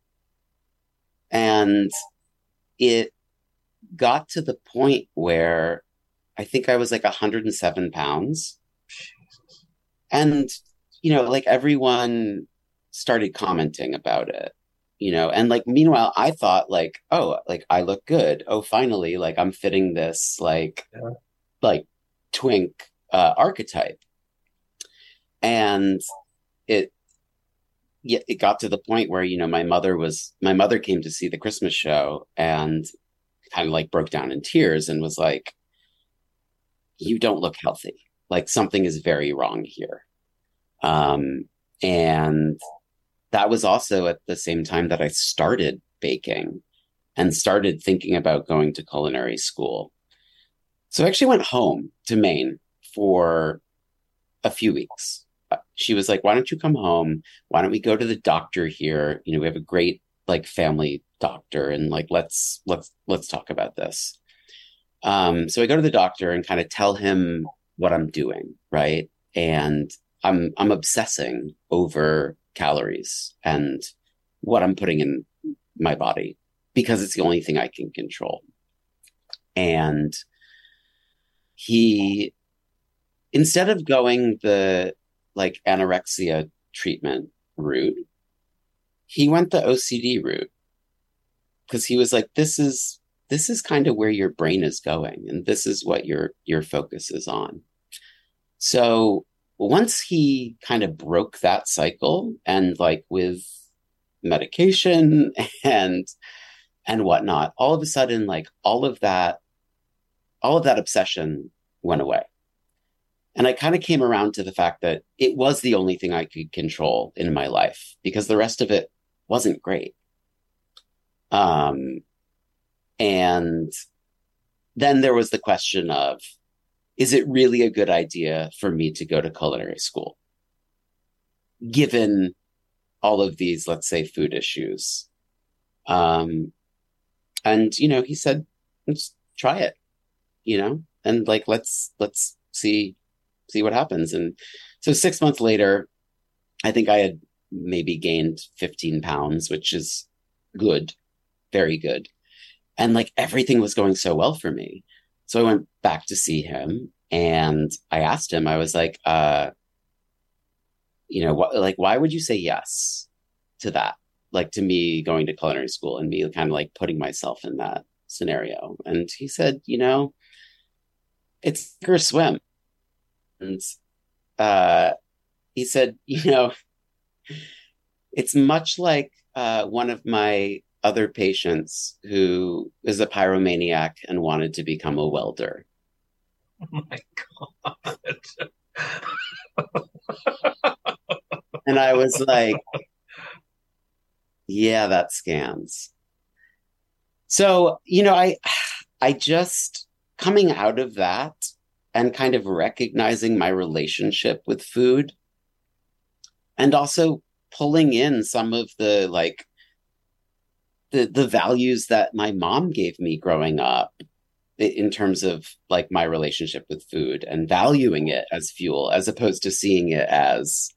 F: And it got to the point where I think I was like 107 pounds. And, you know, like everyone started commenting about it, you know, and like meanwhile, I thought like, oh, like I look good. Oh, finally, like I'm fitting this like, like twink uh, archetype. And it, yeah, it got to the point where, you know, my mother was, my mother came to see the Christmas show and kind of like broke down in tears and was like, you don't look healthy. Like something is very wrong here. Um, and that was also at the same time that I started baking and started thinking about going to culinary school. So I actually went home to Maine for a few weeks. She was like, "Why don't you come home? Why don't we go to the doctor here? You know, we have a great like family doctor, and like let's let's let's talk about this." Um, so I go to the doctor and kind of tell him what I'm doing, right? And I'm I'm obsessing over calories and what I'm putting in my body because it's the only thing I can control. And he instead of going the like anorexia treatment route, he went the OCD route because he was like, this is this is kind of where your brain is going, and this is what your your focus is on. So once he kind of broke that cycle and like with medication <laughs> and and whatnot, all of a sudden, like all of that, all of that obsession went away. And I kind of came around to the fact that it was the only thing I could control in my life because the rest of it wasn't great. Um, and then there was the question of, is it really a good idea for me to go to culinary school? Given all of these, let's say, food issues. Um, and, you know, he said, let's try it, you know, and like, let's, let's see, see what happens. And so six months later, I think I had maybe gained 15 pounds, which is good, very good. And like everything was going so well for me. So I went back to see him and I asked him, I was like, uh, you know, what, like, why would you say yes to that? Like to me going to culinary school and me kind of like putting myself in that scenario. And he said, you know, it's sink or swim. And uh, he said, <laughs> you know, it's much like uh, one of my other patients who is a pyromaniac and wanted to become a welder.
A: Oh my god! <laughs>
F: And I was like, yeah, that scans. So, you know, I <sighs> I just coming out of that, and kind of recognizing my relationship with food and also pulling in some of the like the the values that my mom gave me growing up in terms of like my relationship with food and valuing it as fuel as opposed to seeing it as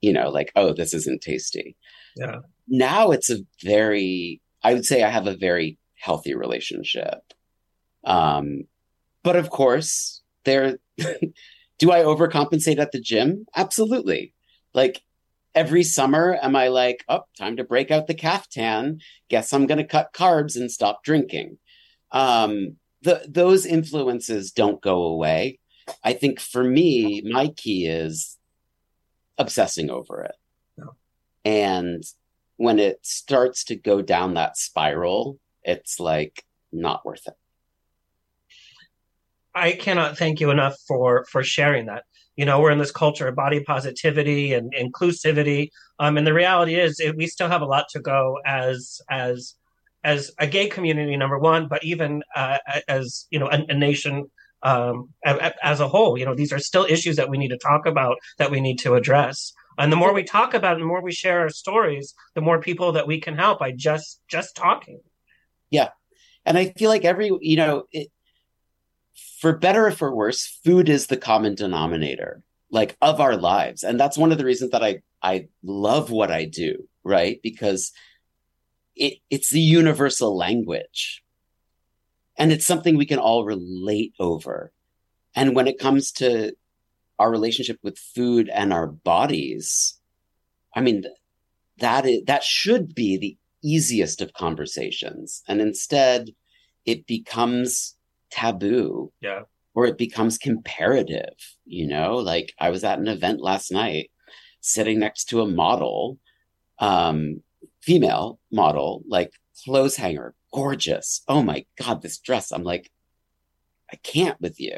F: you know like oh this isn't tasty
A: Yeah.
F: now it's a very i would say i have a very healthy relationship um but of course there <laughs> do i overcompensate at the gym? Absolutely. Like every summer am i like oh time to break out the caftan. Guess i'm going to cut carbs and stop drinking. Um the, those influences don't go away. I think for me my key is obsessing over it. And when it starts to go down that spiral it's like not worth it
A: I cannot thank you enough for for sharing that. You know, we're in this culture of body positivity and inclusivity, um, and the reality is it, we still have a lot to go as as as a gay community, number one, but even uh, as you know, a, a nation um, as a whole. You know, these are still issues that we need to talk about, that we need to address. And the more we talk about it, the more we share our stories, the more people that we can help by just just talking.
F: Yeah. And I feel like every, you know, it, for better or for worse, food is the common denominator like of our lives. And that's one of the reasons that I I love what I do, right? Because it it's the universal language. And it's something we can all relate over. And when it comes to our relationship with food and our bodies, I mean that is that should be the easiest of conversations and instead it becomes taboo
A: Yeah.
F: or it becomes comparative you know? Like i was at an event last night sitting next to a model um female model like clothes hanger gorgeous. Oh my god this dress. I'm like i can't with you.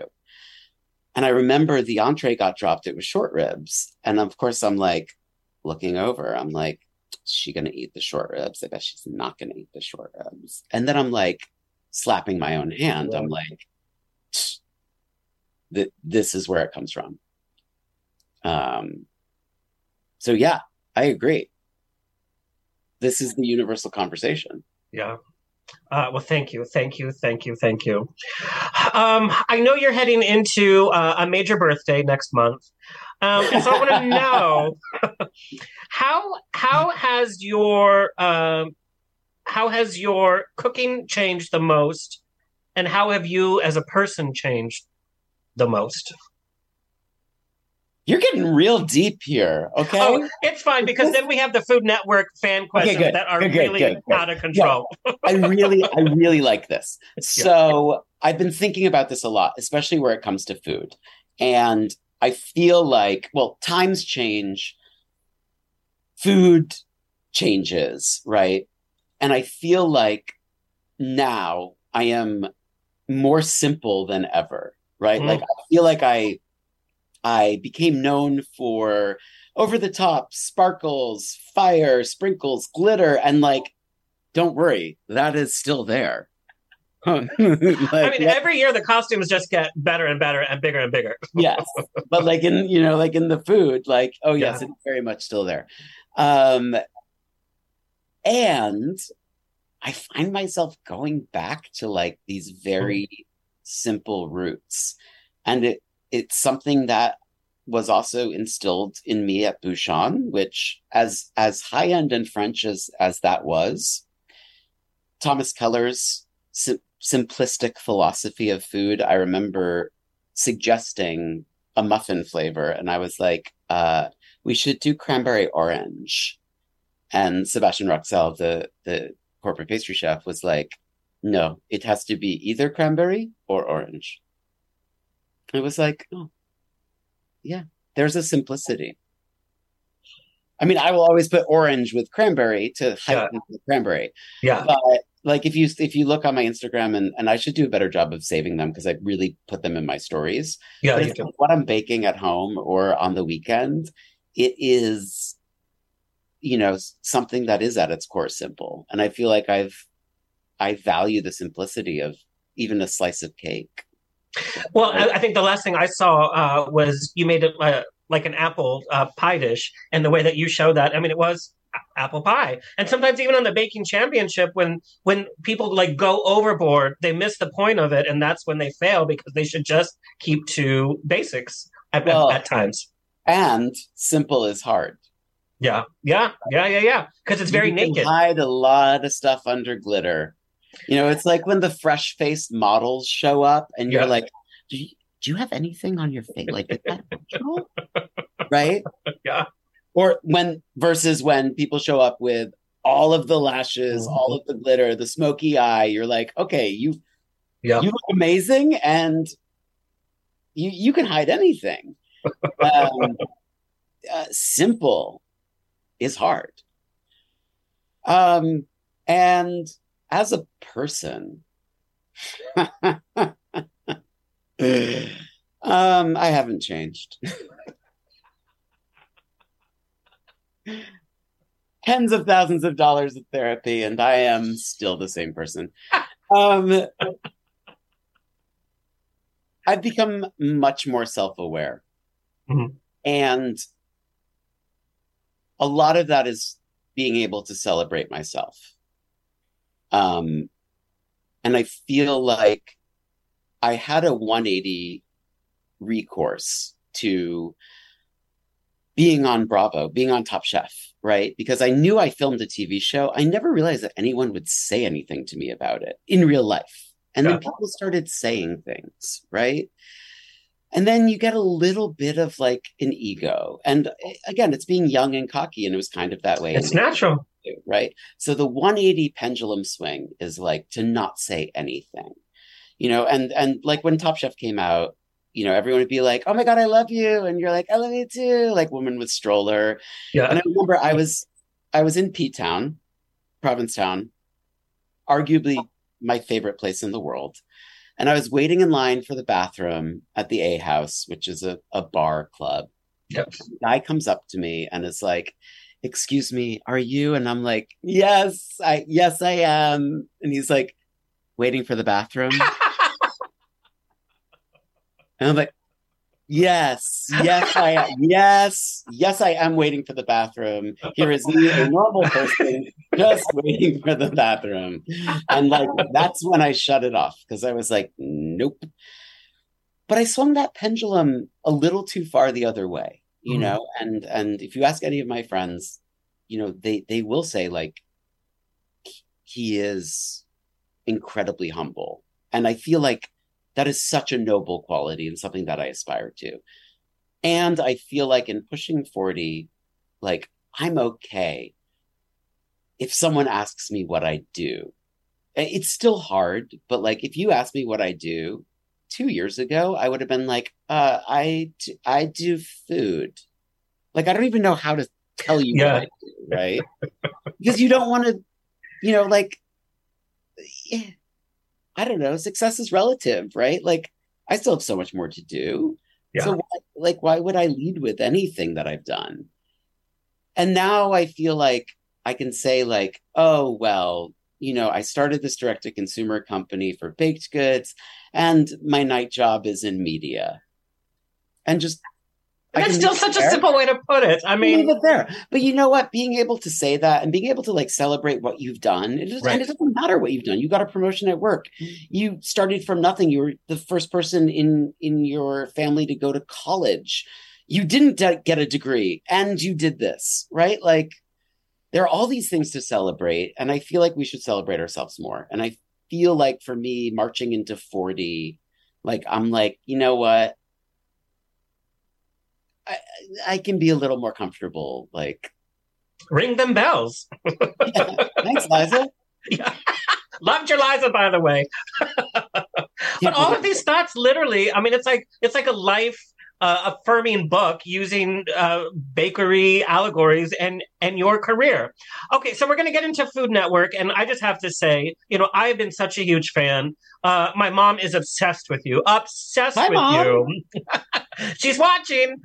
F: And i remember the entree got dropped. It was short ribs. And of course i'm like looking over. I'm like is she gonna eat the short ribs? I bet she's not gonna eat the short ribs. And then i'm like slapping my own hand i'm like that this is where it comes from. Um so yeah i agree. This is the universal conversation.
A: Yeah. Uh, well, thank you, thank you, thank you, thank you. Um, I know you're heading into uh, a major birthday next month, um, and so I want to <laughs> know <laughs> how how has your um, how has your cooking changed the most, and how have you as a person changed the most?
F: You're getting real deep here. Okay.
A: Oh, it's fine because then we have the Food Network fan questions
F: good.
A: that are
F: Good,
A: really
F: good, good.
A: out of control.
F: I really, I really like this. <laughs> So I've been thinking about this a lot, especially where it comes to food. And I feel like, well, times change, food changes, right? And I feel like now I am more simple than ever, right?
A: Mm.
F: Like I feel like I I became known for over the top sparkles, fire, sprinkles, glitter, and like, don't worry, that is still there. <laughs>
A: I mean, every year the costumes just get better and better and bigger and bigger. <laughs>
F: yes, but like in you know, like in the food, like oh yes,
A: Yeah.
F: it's very much still there. Um, and I find myself going back to like these very simple roots, and it it's something that was also instilled in me at Bouchon, which as as high end and French as as that was, Thomas Keller's sim- simplistic philosophy of food. I remember suggesting a muffin flavor, and I was like, uh, "We should do cranberry orange." And Sebastian Rouxel, the the corporate pastry chef, was like, "No, it has to be either cranberry or orange." I was like, "Oh, yeah." There's a simplicity. I mean, I will always put orange with cranberry to heighten the cranberry.
A: Yeah.
F: But like if you if you look on my Instagram and and I should do a better job of saving them because I really put them in my stories.
A: Yeah,
F: But
A: you
F: if
A: do.
F: what I'm baking at home or on the weekend, it is you know something that is at its core simple. And I feel like I've I value the simplicity of even a slice of cake.
A: Well, I, I think the last thing I saw uh, was you made it uh, like an apple uh, pie dish, and the way that you showed that, I mean, it was apple pie. And sometimes even on the baking championship, when when people like go overboard, they miss the point of it, and that's when they fail because they should just keep to basics at, at- at times.
F: And simple is hard.
A: Yeah, yeah, yeah, yeah, yeah. Because it's very
F: you can
A: naked.
F: hide a lot of stuff under glitter. You know, it's like when the fresh faced models show up and you're
A: Yeah.
F: like, do you, do you have anything on your face? Like, is that natural? <laughs> right?
A: Yeah.
F: Or when versus when people show up with all of the lashes,
A: Mm-hmm.
F: all of the glitter, the smoky eye, you're like, okay, you
A: Yeah.
F: you look amazing and you you can hide anything. <laughs> Um, uh, simple is hard. Um, and as a person, <laughs> um, I haven't changed. <laughs> Tens of thousands of dollars of therapy, and I am still the same person. Um, I've become much more self aware.
A: Mhm.
F: And a lot of that is being able to celebrate myself. Um, and I feel like I had a 180 recourse to being on Bravo, being on Top Chef, right? Because I knew I filmed a TV show. I never realized that anyone would say anything to me about it in real life. And then people started saying things, right? And then you get a little bit of like an ego. And eh, again, it's being young and cocky, and it was kind of that way.
A: It's natural.
F: right? So the 180 pendulum swing is like to not say anything, you know, and and like when Top Chef came out, you know, everyone would be like, "Oh my god, I love you," and you're like, "I love you too," like woman with stroller.
A: Yeah.
F: And I remember I was I was in P Town, Provincetown, arguably my favorite place in the world. And I was waiting in line for the bathroom at the A House, which is a, a bar club.
A: Yep.
F: Guy comes up to me and is like, excuse me, are you? And I'm like, yes, I yes, I am. And he's like, waiting for the bathroom. <laughs> and I'm like, yes, yes, I am. Yes, yes, I am waiting for the bathroom. Here is me, a normal person, just waiting for the bathroom. And like that's when I shut it off because I was like, nope. But I swung that pendulum a little too far the other way, you
A: Mhm.
F: know, and and if you ask any of my friends, you know, they they will say like he is incredibly humble. And I feel like that is such a noble quality and something that I aspire to. And I feel like in pushing 40, like I'm okay if someone asks me what I do. It's still hard, but like if you ask me what I do two years ago, I would have been like, uh, I, d- I do food. Like I don't even know how to tell you
A: Yeah.
F: what I do, right? <laughs> because you don't want to, you know, like, eh, I don't know, success is relative, right? Like I still have so much more to do.
A: Yeah.
F: So why, like, why would I lead with anything that I've done? And now I feel like I can say like, oh, well, you know, I started this direct to consumer company for baked goods and my night job is in media. And just
A: That's still such a simple way to put it. I mean, Leave
F: it there. But you know what? Being able to say that and being able to like celebrate what you've done, it just,
A: Right.
F: and it doesn't matter what you've done. You got a promotion at work. Mm-hmm. You started from nothing. You were the first person in in your family to go to college. You didn't de- get a degree, and you did this, right? Like there are all these things to celebrate, and I feel like we should celebrate ourselves more. And I feel like for me, marching into forty, like I'm like, you know what? I, I can be a little more comfortable. Like,
A: ring them bells. <laughs>
F: thanks, Liza.
A: Loved your Liza, by the way. <laughs> but all of these thoughts, literally, I mean, it's like it's like a life uh, affirming book using uh, bakery allegories and and your career. Okay, so we're going to get into Food Network, and I just have to say, you know, I've been such a huge fan. Uh, my mom is obsessed with you, obsessed
F: Hi,
A: with
F: Mom.
A: you. <laughs> <laughs> She's watching,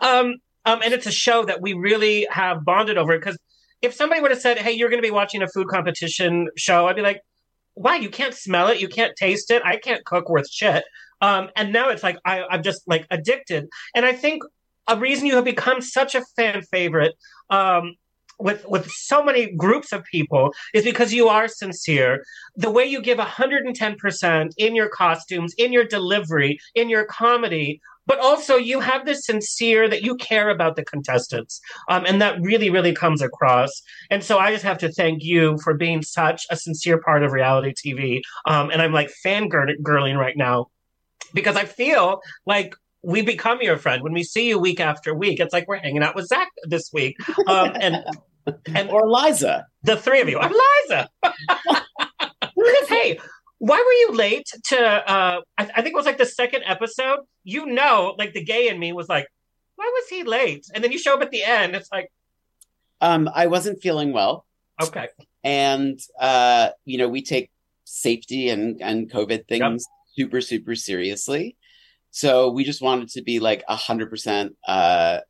A: um, um, and it's a show that we really have bonded over because if somebody would have said, "Hey, you're going to be watching a food competition show," I'd be like, "Why? You can't smell it. You can't taste it. I can't cook worth shit." Um, and now it's like I, I'm just like addicted. And I think a reason you have become such a fan favorite um, with with so many groups of people is because you are sincere. The way you give 110% in your costumes, in your delivery, in your comedy, but also you have this sincere that you care about the contestants. Um, and that really, really comes across. And so I just have to thank you for being such a sincere part of reality TV. Um, and I'm like fangirling right now because I feel like we become your friend when we see you week after week. It's like we're hanging out with Zac this week, um, and <laughs> and
F: or Liza,
A: the three of you. I'm Liza. <laughs> hey, why were you late to? Uh, I, I think it was like the second episode. You know, like the gay in me was like, why was he late? And then you show up at the end. It's like,
F: um, I wasn't feeling well.
A: Okay.
F: And uh, you know, we take safety and and COVID things yep. super super seriously. So we just wanted to be like a hundred percent uh,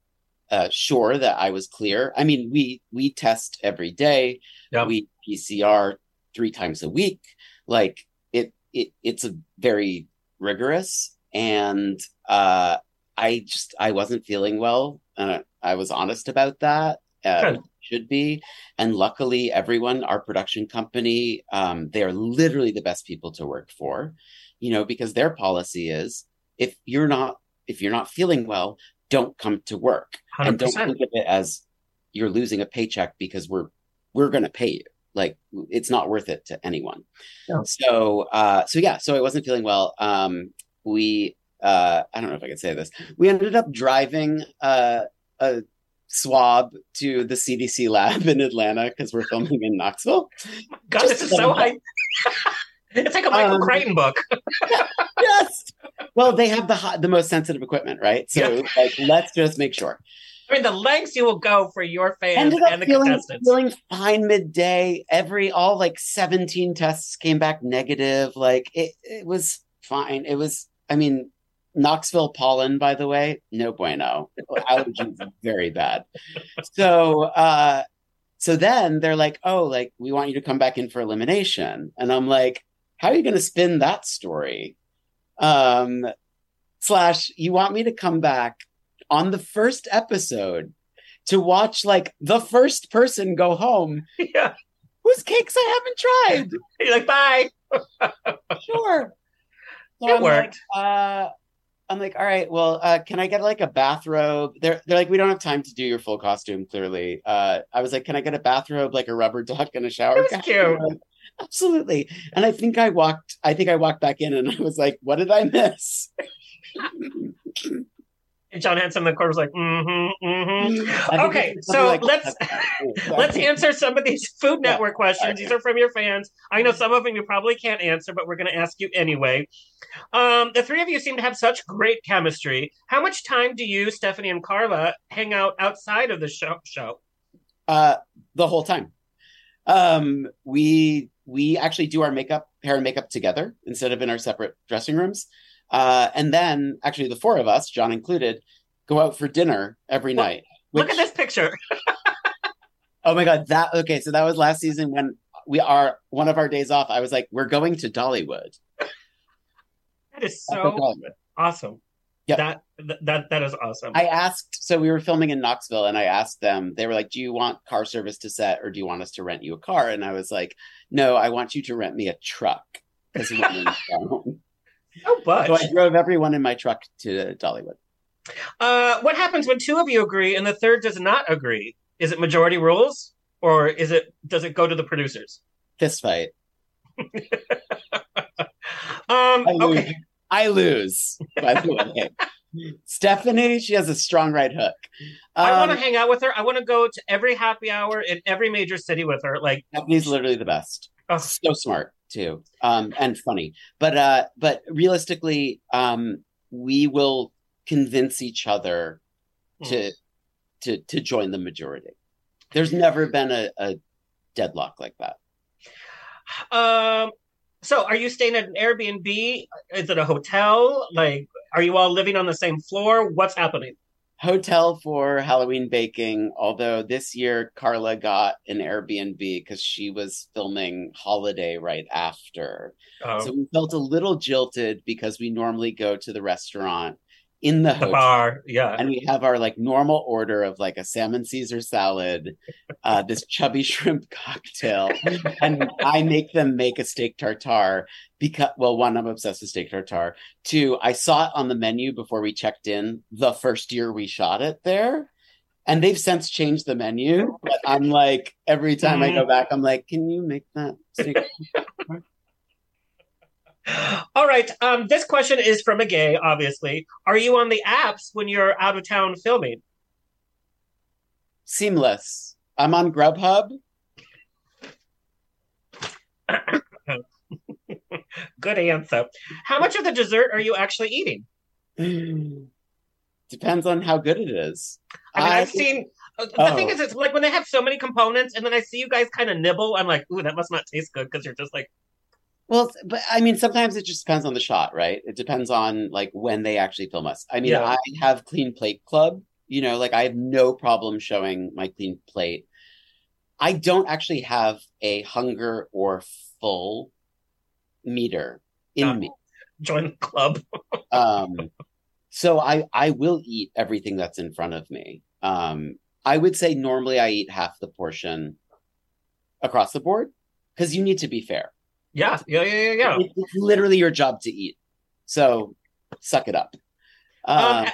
F: uh, sure that I was clear. I mean, we we test every day.
A: Yep.
F: We PCR three times a week. Like it, it it's a very rigorous, and uh, I just I wasn't feeling well. Uh, I was honest about that. Uh, should be, and luckily, everyone, our production company, um, they are literally the best people to work for. You know, because their policy is if you're not if you're not feeling well, don't come to work
A: 100%.
F: and don't think of it as you're losing a paycheck because we're we're going to pay you like it's not worth it to anyone
A: Yeah.
F: so uh so yeah so i wasn't feeling well um we uh i don't know if i can say this we ended up driving uh a swab to the cdc lab in atlanta because we're filming in knoxville
A: God, this is so high. it's like a Michael
F: Um,
A: Crichton book. <laughs>
F: yes well they have the hot, the most sensitive equipment right so
A: Yeah.
F: like let's just make sure
A: I mean, the lengths you will go for your fans
F: ended
A: and the
F: feeling,
A: contestants.
F: feeling fine midday. Every all like 17 tests came back negative. Like it, it was fine. It was, I mean, Knoxville pollen, by the way, no bueno. Allergies very bad. So uh so then they're like, oh, like we want you to come back in for elimination. And I'm like, how are you gonna spin that story? Um slash, you want me to come back on the first episode to watch like the first person go home <laughs>
A: yeah.
F: whose cakes I haven't tried. <laughs>
A: You're like, bye. <laughs>
F: Sure. So
A: It
F: I'm like,
A: worked.
F: uh, I'm like, all right, well, uh, can I get like a bathrobe? They're they're like, we don't have time to do your full costume, clearly. Uh, I was like, can I get a bathrobe, like a rubber duck and a shower?
A: That's cute.
F: Like, Absolutely. And I think I walked, I think I walked back in and I was like, what did I miss?
A: And John Henson in the corner was like, mm-hmm, mm-hmm. <laughs> Okay, so
F: like-
A: let's <laughs>
F: Oh, <laughs>
A: let's answer some of these Food Network questions. These are from your fans. I know some of them you probably can't answer, but we're going to ask you anyway. Um, the three of you seem to have such great chemistry. How much time do you, Stephanie and Carla, hang out outside of the show? Show.
F: uh the whole time um we we actually do our makeup hair and makeup together instead of in our separate dressing rooms uh and then actually the four of us john included go out for dinner every night
A: Look at this picture. <laughs>
F: oh my god that okay so that was last season when we are one of our days off i was like we're going to dollywood
A: That is so awesome.
F: Yep.
A: That that that is awesome.
F: I asked, so we were filming in Knoxville, and I asked them, they were like, Do you want car service to set, or do you want us to rent you a car? And I was like, No, I want you to rent me a truck. Because <laughs> we but
A: so
F: I drove everyone in my truck to Dollywood.
A: Uh, what happens when two of you agree and the third does not agree? Is it majority rules, or is it does it go to the producers?
F: Fist fight. <laughs>
A: Um,
F: I lose.
A: okay.
F: I lose, by the way. <laughs> Stephanie, she has a strong right hook.
A: I want to
F: Um,
A: hang out with her. I want to go to every happy hour in every major city with her. Like,
F: Stephanie's literally the best.
A: Oh.
F: So smart too, um, and funny. But uh, but realistically, um, we will convince each other to to to join the majority. There's never been a, a deadlock like that.
A: um, so are you staying at an Airbnb? Is it a hotel? Like, are you all living on the same floor? What's happening?
F: Hotel for Halloween baking. Although this year Carla got an Airbnb because she was filming Holiday right after.
A: Oh.
F: So we felt a little jilted because we normally go to the restaurant in the,
A: The bar, yeah.
F: And we have our like normal order of like a salmon Caesar salad, uh, this chubby <laughs> shrimp cocktail, and I make them make a steak tartare because well, one, I'm obsessed with steak tartare. Two, I saw it on the menu before we checked in the first year we shot it there. And they've since changed the menu, but I'm like every time I go back, I'm like, can you make that steak? Tartare?"
A: All right. Um, this question is from a gay, obviously. Are you on the apps when you're out of town filming?
F: Seamless. I'm on Grubhub. <laughs>
A: Good answer. How much of the dessert are you actually eating? <sighs>
F: Depends on how good it is.
A: I mean,
F: I-
A: I've seen. uh, The
F: Oh.
A: thing is, it's like when they have so many components, and then I see you guys kind of nibble. I'm like, ooh, that must not taste good because you're just like,
F: Well, but I mean, sometimes it just depends on the shot, right? It depends on like when they actually film us. I mean,
A: Yeah.
F: I have Clean Plate Club, you know, like I have no problem showing my clean plate. I don't actually have a hunger or full meter in
A: Uh,
F: me.
A: join the club. <laughs>
F: Um, so I I will eat everything that's in front of me. Um, I would say normally I eat half the portion across the board because you need to be fair.
A: Yeah, yeah, yeah, yeah, yeah.
F: It- It's literally your job to eat. So suck it up.
A: Um,
F: Uh,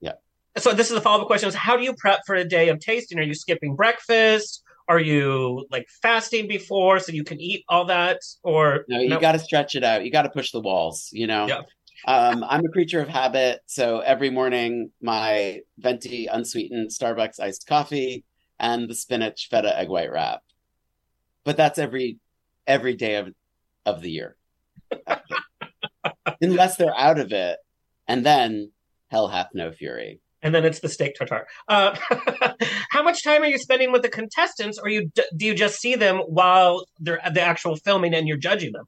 F: yeah.
A: So this is the follow up question: is How do you prep for a day of tasting? Are you skipping breakfast? Are you like fasting before so you can eat all that? Or
F: No, you got to stretch it out. You got to push the walls, you know?
A: Yeah.
F: Um, I'm a creature of habit. So every morning, my venti unsweetened Starbucks iced coffee and the spinach feta egg white wrap. But that's every every day of of the year. <laughs> Unless they're out of it. And then hell hath no fury.
A: and then it's the steak tartare. Uh, <laughs> how much time are you spending with the contestants, or you do you just see them while they're at the actual filming and you're judging them?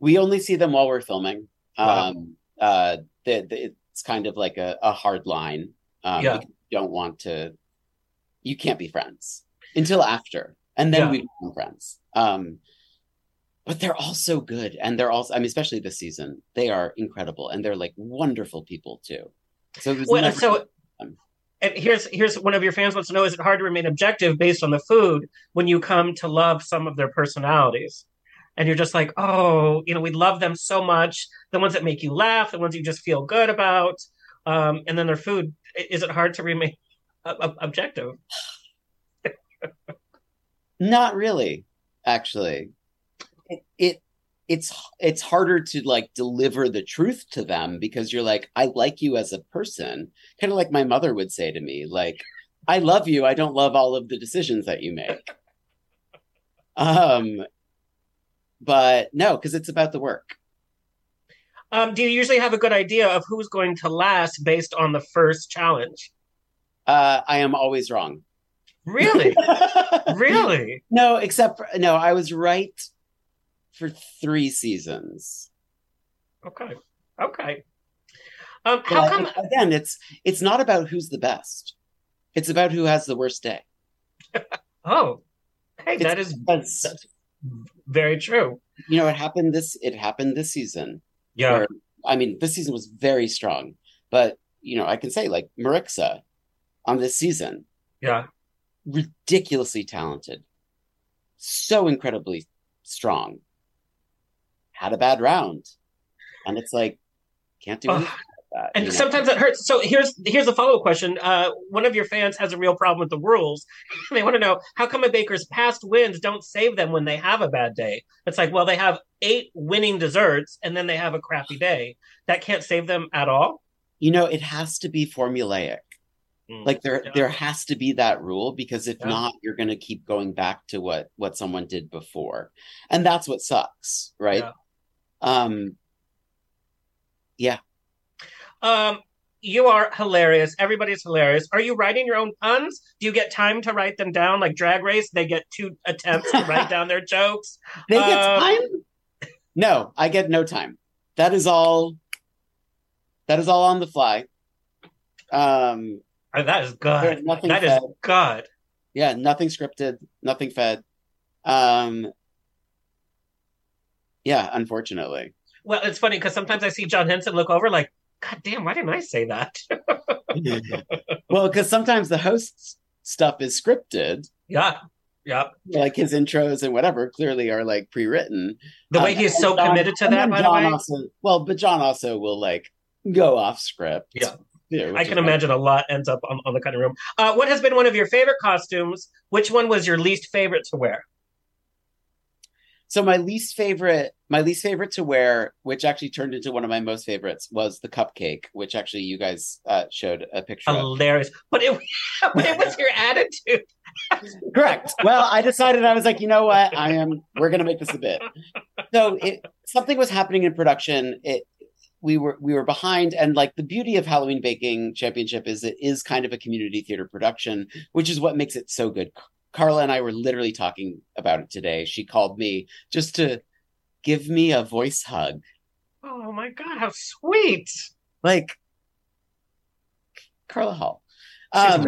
F: We only see them while we're filming.
A: Wow.
F: Um, uh, the, the, it's kind of like a, a hard line. Um,
A: Yeah.
F: you don't want to. You can't be friends until after, and then
A: Yeah.
F: we become friends. Um, but they're all so good, and they're also. I mean, especially this season, they are incredible, and they're like wonderful people too. So
A: Well,
F: never-
A: so and here's here's one of your fans wants to know: Is it hard to remain objective based on the food when you come to love some of their personalities? And you're just like, oh, you know, we love them so much. The ones that make you laugh, the ones you just feel good about, um, and then their food is it hard to remain uh, ob- objective? <sighs>
F: Not really, actually. It, it it's it's harder to like deliver the truth to them because you're like, I like you as a person. Kind of like my mother would say to me, like, I love you. I don't love all of the decisions that you make. Um but no, because it's about the work.
A: Um, do you usually have a good idea of who's going to last based on the first challenge?
F: Uh I am always wrong.
A: Really? <laughs> really?
F: No, except for no, I was right for three seasons.
A: Okay. Okay. Um, how come?
F: again it's it's not about who's the best it's about who has the worst day <laughs>
A: Oh, hey, that is
F: that's,
A: very true.
F: you know it happened this it happened this season
A: Yeah.
F: where- i mean this season was very strong but you know i can say like marixa on this season
A: Yeah.
F: ridiculously talented so incredibly strong had a bad round and it's like can't do anything that
A: And
F: you know?
A: sometimes it hurts. So here's here's a follow up question. Uh, one of your fans has a real problem with the rules. <laughs> they want to know how come a baker's past wins don't save them when they have a bad day. It's like, well, they have eight winning desserts and then they have a crappy day. That can't save them at all.
F: you know it has to be formulaic
A: Mm.
F: like there
A: Yeah.
F: there has to be that rule because if
A: Yeah.
F: not you're going to keep going back to what what someone did before and that's what sucks right
A: Yeah.
F: Um yeah
A: Um, you are hilarious. Everybody's hilarious. Are you writing your own puns? Do you get time to write them down? Like Drag Race, they get two attempts to write down their jokes. <laughs>
F: they get
A: Um,
F: time no i get no time that is all that is all on the fly um
A: Uh, that is good.
F: Nothing
A: That is
F: fed.
A: good.
F: Yeah, nothing scripted, nothing fed. Um, yeah, unfortunately.
A: Well, it's funny because sometimes I see John Henson look over like, God damn, why didn't I say that? <laughs>
F: well, because sometimes the host stuff is scripted.
A: yeah. Yeah.
F: Like his intros and whatever clearly are like pre-written.
A: The way
F: Um,
A: he is so
F: John-
A: committed to that, by the
F: John
A: way.
F: Also, well, but John also will like go off script.
A: Yeah.
F: which
A: I can imagine a lot ends up on, on the cutting room. Uh, what has been one of your favorite costumes? Which one was your least favorite to wear?
F: So my least favorite, my least favorite to wear, which actually turned into one of my most favorites, was the cupcake, which actually you guys uh, showed a picture of.
A: Hilarious. But it, <laughs> but it was your attitude.
F: Correct. Well, I decided I was like, you know what? I am. We're gonna make this a bit. So it, something was happening in production. It we were we were behind, and like the beauty of Halloween Baking Championship is it is kind of a community theater production, which is what makes it so good. Carla and I were literally talking about it today. She called me just to give me a voice hug.
A: Oh my God, how sweet.
F: Like Carla Hall. Um,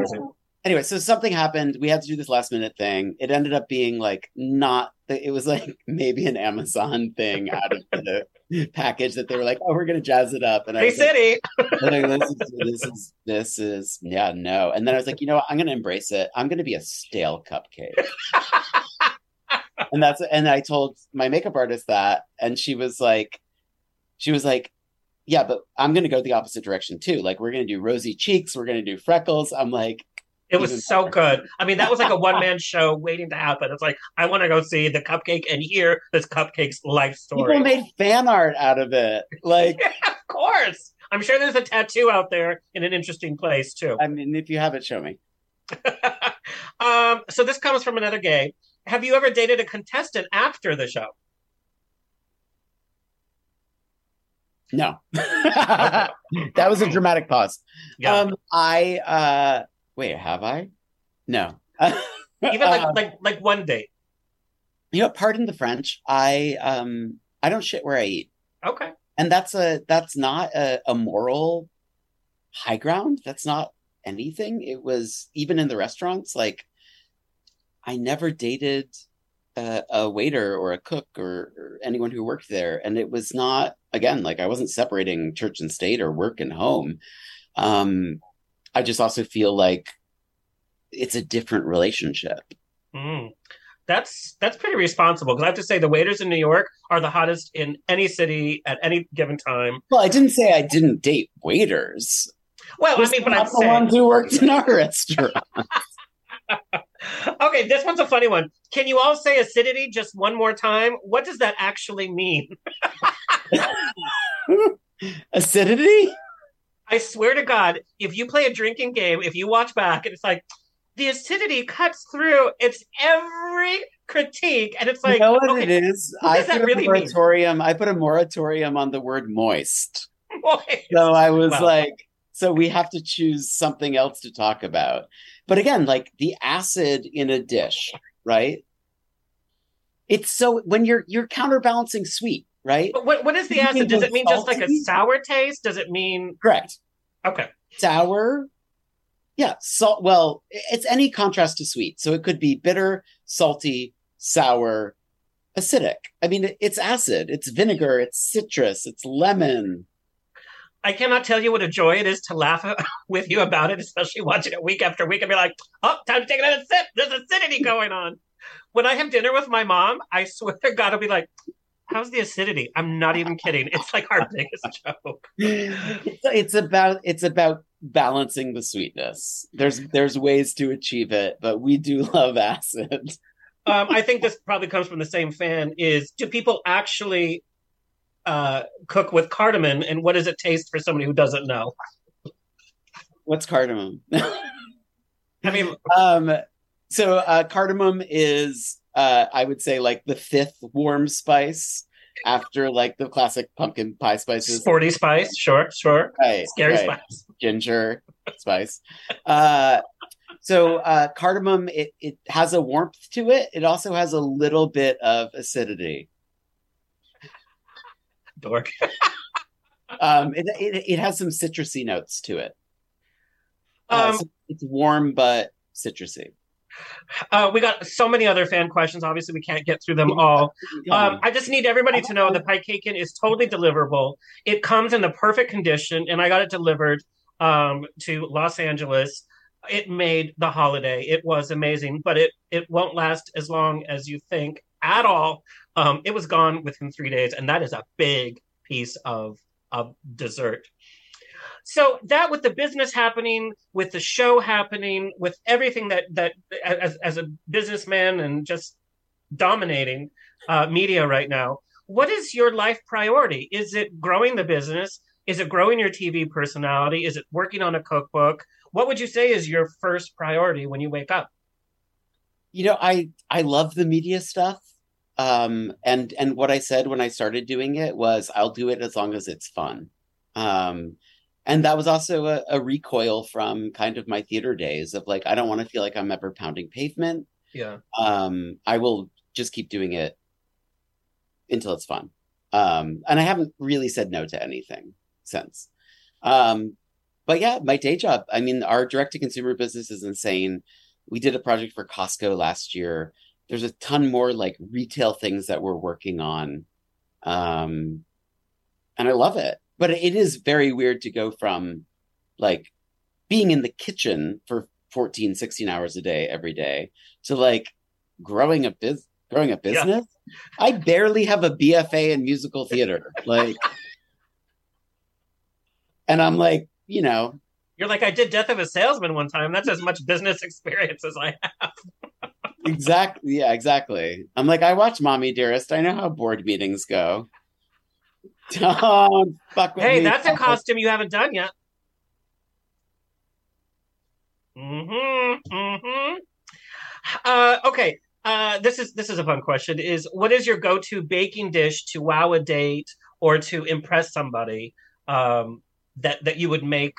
F: anyway, so something happened. We had to do this last minute thing. It ended up being like not. It was like <laughs> maybe an Amazon thing out of the package that they were like, "Oh, we're gonna jazz it up." And I said
A: Hey,
F: was
A: City.
F: and I was like, this, is, this is this is yeah no. And then I was like, you know what? I'm gonna embrace it. I'm gonna be a stale cupcake. <laughs> and that's and I told my makeup artist that, and she was like, she was like. Yeah, but I'm gonna go the opposite direction too. Like we're gonna do rosy cheeks, we're gonna do freckles. I'm like,
A: It was so <laughs> good. I mean, that was like a one man show waiting to happen. It's like, I want to go see the cupcake and hear this cupcake's life story.
F: People made fan art out of it. Like, <laughs>
A: of course. I'm sure there's a tattoo out there in an interesting place, too.
F: I mean, if you have it, show me. <laughs>
A: Um, so this comes from another gay. Have you ever dated a contestant after the show?
F: No. that was a dramatic pause.
A: Yeah.
F: Um, I uh wait, have I? No. <laughs>
A: Even like
F: Uh,
A: like like one date.
F: you know, pardon the French. I um I don't shit where I eat.
A: Okay.
F: And that's a that's not a, a moral high ground. That's not anything. It was even in the restaurants, like I never dated a, a waiter or a cook or, or anyone who worked there. And it was not again, like I wasn't separating church and state or work and home. Um I just also feel like it's a different relationship.
A: Mm. That's that's pretty responsible because I have to say the waiters in New York are the hottest in any city at any given time.
F: Well, I didn't say I didn't date waiters.
A: Well, I mean, but I'm
F: the ones who worked in our <laughs> restaurant. <laughs>
A: okay, this one's a funny one. Can you all say acidity just one more time? What does that actually mean? <laughs>
F: Acidity?
A: I swear to God, if you play a drinking game, if you watch back, and it's like the acidity cuts through, it's every critique, and it's like,
F: you know what
A: okay,
F: it is?
A: what
F: I put a
A: really mean?
F: moratorium. I put a moratorium on the word moist.
A: Moist.
F: So I was
A: Wow.
F: like, so we have to choose something else to talk about. But again, like the acid in a dish, right? It's so when you're you're counterbalancing sweet, right?
A: But what, what is the
F: You
A: acid? Does it mean just like a sour taste? Does it mean
F: Correct.
A: okay?
F: Sour. Yeah, salt. Well, it's any contrast to sweet. So it could be bitter, salty, sour, acidic. I mean, it's acid, it's vinegar, it's citrus, it's lemon.
A: I cannot tell you what a joy it is to laugh <laughs> with you about it, especially watching it week after week and be like, oh, time to take another sip. There's acidity going on. When I have dinner with my mom, I swear <laughs> to God, I'll be like, how's the acidity? I'm not even kidding. It's like our biggest <laughs> joke.
F: it's, about it's about balancing the sweetness. There's there's ways to achieve it, but we do <laughs> love acid.
A: Um, I think this probably comes from the same fan is do people actually uh, cook with cardamom and what does it taste for somebody who doesn't know?
F: What's cardamom?
A: I mean, <laughs>
F: um, so uh, cardamom is uh, I would say like the fifth warm spice after like the classic pumpkin pie spices.
A: sporty spice, sure, sure.
F: Right,
A: Scary
F: right.
A: spice.
F: ginger spice. Uh, so uh, cardamom it, it has a warmth to it. It also has a little bit of acidity.
A: Dork. <laughs>
F: Um, it, it, it has some citrusy notes to it. Uh,
A: Um,
F: so it's warm but citrusy.
A: Uh, we got so many other fan questions. Obviously, we can't get through them all. Um, I just need everybody to know the PieCaken is totally deliverable. It comes in the perfect condition, and I got it delivered um, to Los Angeles. It made the holiday. It was amazing, but it it won't last as long as you think at all. Um, it was gone within three days, and that is a big piece of of dessert. So that with the business happening, with the show happening, with everything that that as as a businessman and just dominating uh, media right now, what is your life priority? Is it growing the business? Is it growing your TV personality? Is it working on a cookbook? What would you say is your first priority when you wake up?
F: You know, I I love the media stuff. Um and and what I said when I started doing it was I'll do it as long as it's fun. Um and that was also a, a recoil from kind of my theater days of like I don't want to feel like I'm ever pounding pavement.
A: Yeah.
F: Um I will just keep doing it until it's fun. Um and I haven't really said no to anything since. Um but yeah, my day job. I mean, our direct to consumer business is insane. We did a project for Costco last year. There's a ton more like retail things that we're working on. Um, and I love it. But it is very weird to go from like being in the kitchen for 14, 16 hours a day every day to like growing a biz growing a business. I barely have a BFA in musical <laughs> theater. Like and I'm like, you know,
A: You're like, I did Death of a Salesman one time. That's as much business experience as I have.
F: exactly yeah exactly i'm like i watch mommy dearest i know how board meetings go <laughs> don't fuck with
A: Hey,
F: me.
A: that's a costume you haven't done yet. Mm-hmm. Mm-hmm. Uh, okay. Uh, this is this is a fun question. Is what is your go-to baking dish to wow a date or to impress somebody um, that that you would make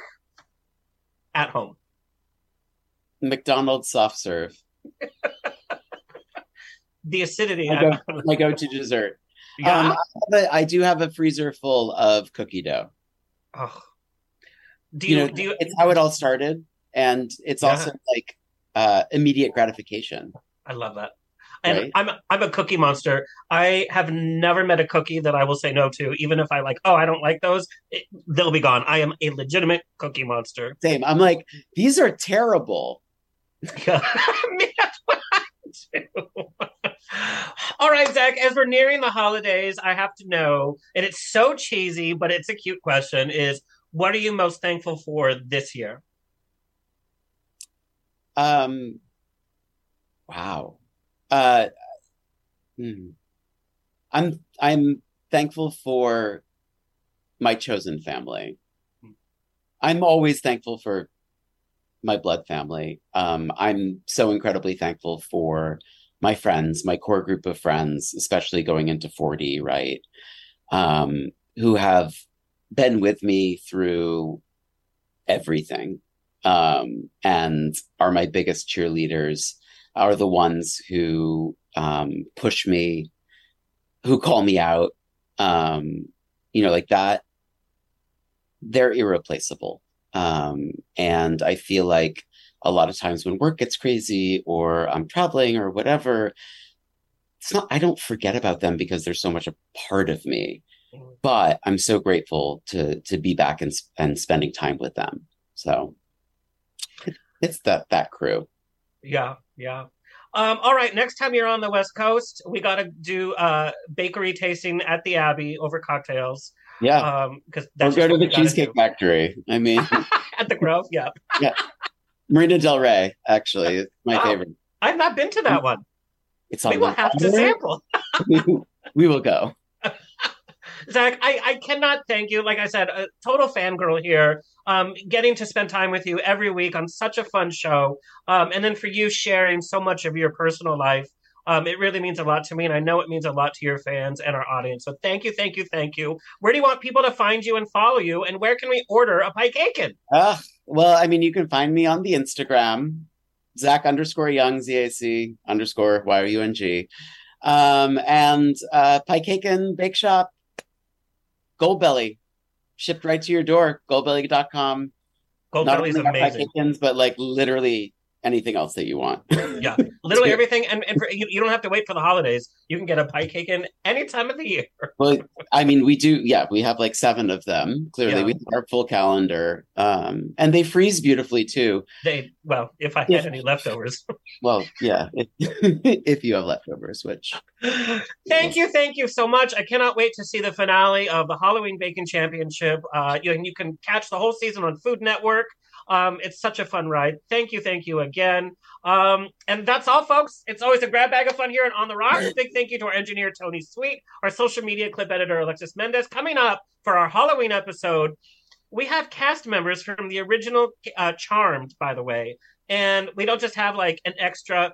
A: at home?
F: mcdonald's soft serve <laughs>
A: The acidity.
F: my, go, my go-to dessert
A: Yeah.
F: um, I, have a- I do have a freezer full of cookie dough
A: Oh. Do
F: you,
A: you,
F: know
A: do you
F: it's how it all started and it's
A: Yeah.
F: also like uh immediate gratification
A: I love that. And
F: Right.
A: I'm I'm a cookie monster. I have never met a cookie that I will say no to, even if I like. Oh, I don't like those. It, they'll be gone. I am a legitimate cookie monster.
F: same i'm like these are terrible <laughs>
A: Yeah, <laughs> All right, Zac. As we're nearing the holidays, I have to know, and it's so cheesy, but it's a cute question: is what are you most thankful for this year?
F: Um, wow. Uh, hmm. I'm I'm thankful for my chosen family. I'm always thankful for my blood family. Um, I'm so incredibly thankful for my friends, my core group of friends, especially going into 40, right? Um, who have been with me through everything um, and are my biggest cheerleaders are the ones who um, push me, who call me out, um, you know, like that. They're irreplaceable. Um, and I feel like a lot of times when work gets crazy or I'm traveling or whatever, it's not, I don't forget about them because they're so much a part of me. But I'm so grateful to to be back and and spending time with them. So it's that that crew.
A: Yeah, yeah. Um, all right, next time you're on the West Coast, we got to do uh, bakery tasting at the Abbey over cocktails.
F: Yeah.
A: Um, because
F: Or
A: that's
F: go to the Cheesecake. Factory. I mean, <laughs>
A: at the Grove. Yeah,
F: yeah. Marina Del Rey, actually, my
A: Oh.
F: favorite.
A: I've not been to that one.
F: It's
A: We
F: on
A: will
F: the
A: have to sample. <laughs>
F: we will go.
A: Zac, I, I cannot thank you. Like I said, a total fangirl here. Um, getting to spend time with you every week on such a fun show. Um, and then for you sharing so much of your personal life. Um, it really means a lot to me, and I know it means a lot to your fans and our audience. So thank you, thank you, thank you. Where do you want people to find you and follow you, and where can we order a PieCaken?
F: Ah, well, I mean, you can find me on the Instagram, Zac underscore Young, Z A C underscore Y O U N G. Um, and uh, PieCaken Bake Shop, Goldbelly, shipped right to your door, goldbelly.com.
A: Gold
F: Not
A: belly is
F: our pie
A: amazing.
F: But like literally anything else that you want.
A: Yeah, literally <laughs> everything, and, and for, you, you don't have to wait for the holidays. You can get a PieCaken any time of the year. <laughs>
F: Well, I mean, we do. Yeah, we have like seven of them. Clearly,
A: Yeah.
F: we have our full calendar, um, and they freeze beautifully too.
A: They well, if I had
F: Yeah.
A: any leftovers. <laughs>
F: Well, yeah, if, if you have leftovers, which <sighs>
A: Thank you, thank you so much. I cannot wait to see the finale of the Halloween Baking Championship. Uh, you, and you can catch the whole season on Food Network. Um, it's such a fun ride. Thank you, thank you again. Um, and that's all, folks. It's always a grab bag of fun here at On the Rocks. <laughs> Big thank you to our engineer Tony Sweet, our social media clip editor Alexis Mendez. Coming up for our Halloween episode, we have cast members from the original uh, Charmed, by the way, and we don't just have like an extra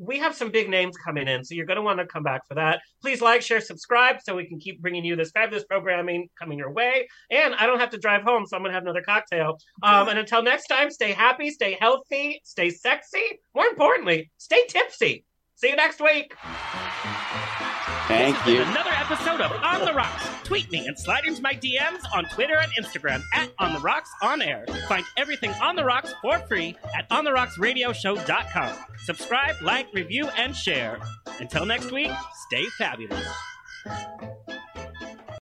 A: we have some big names coming in, so you're going to want to come back for that. Please like, share, subscribe so we can keep bringing you this fabulous programming coming your way. And I don't have to drive home, so I'm going to have another cocktail. Um, and until next time, stay happy, stay healthy, stay sexy. More importantly, stay tipsy. See you next week.
F: thank
H: This has
F: you.
H: been Another episode of On the Rocks. Tweet me and slide into my DMs on Twitter and Instagram at On the Rocks On Air. Find everything On the Rocks for free at OnTheRocksRadioShow.com. Subscribe, like, review, and share. Until next week, stay fabulous.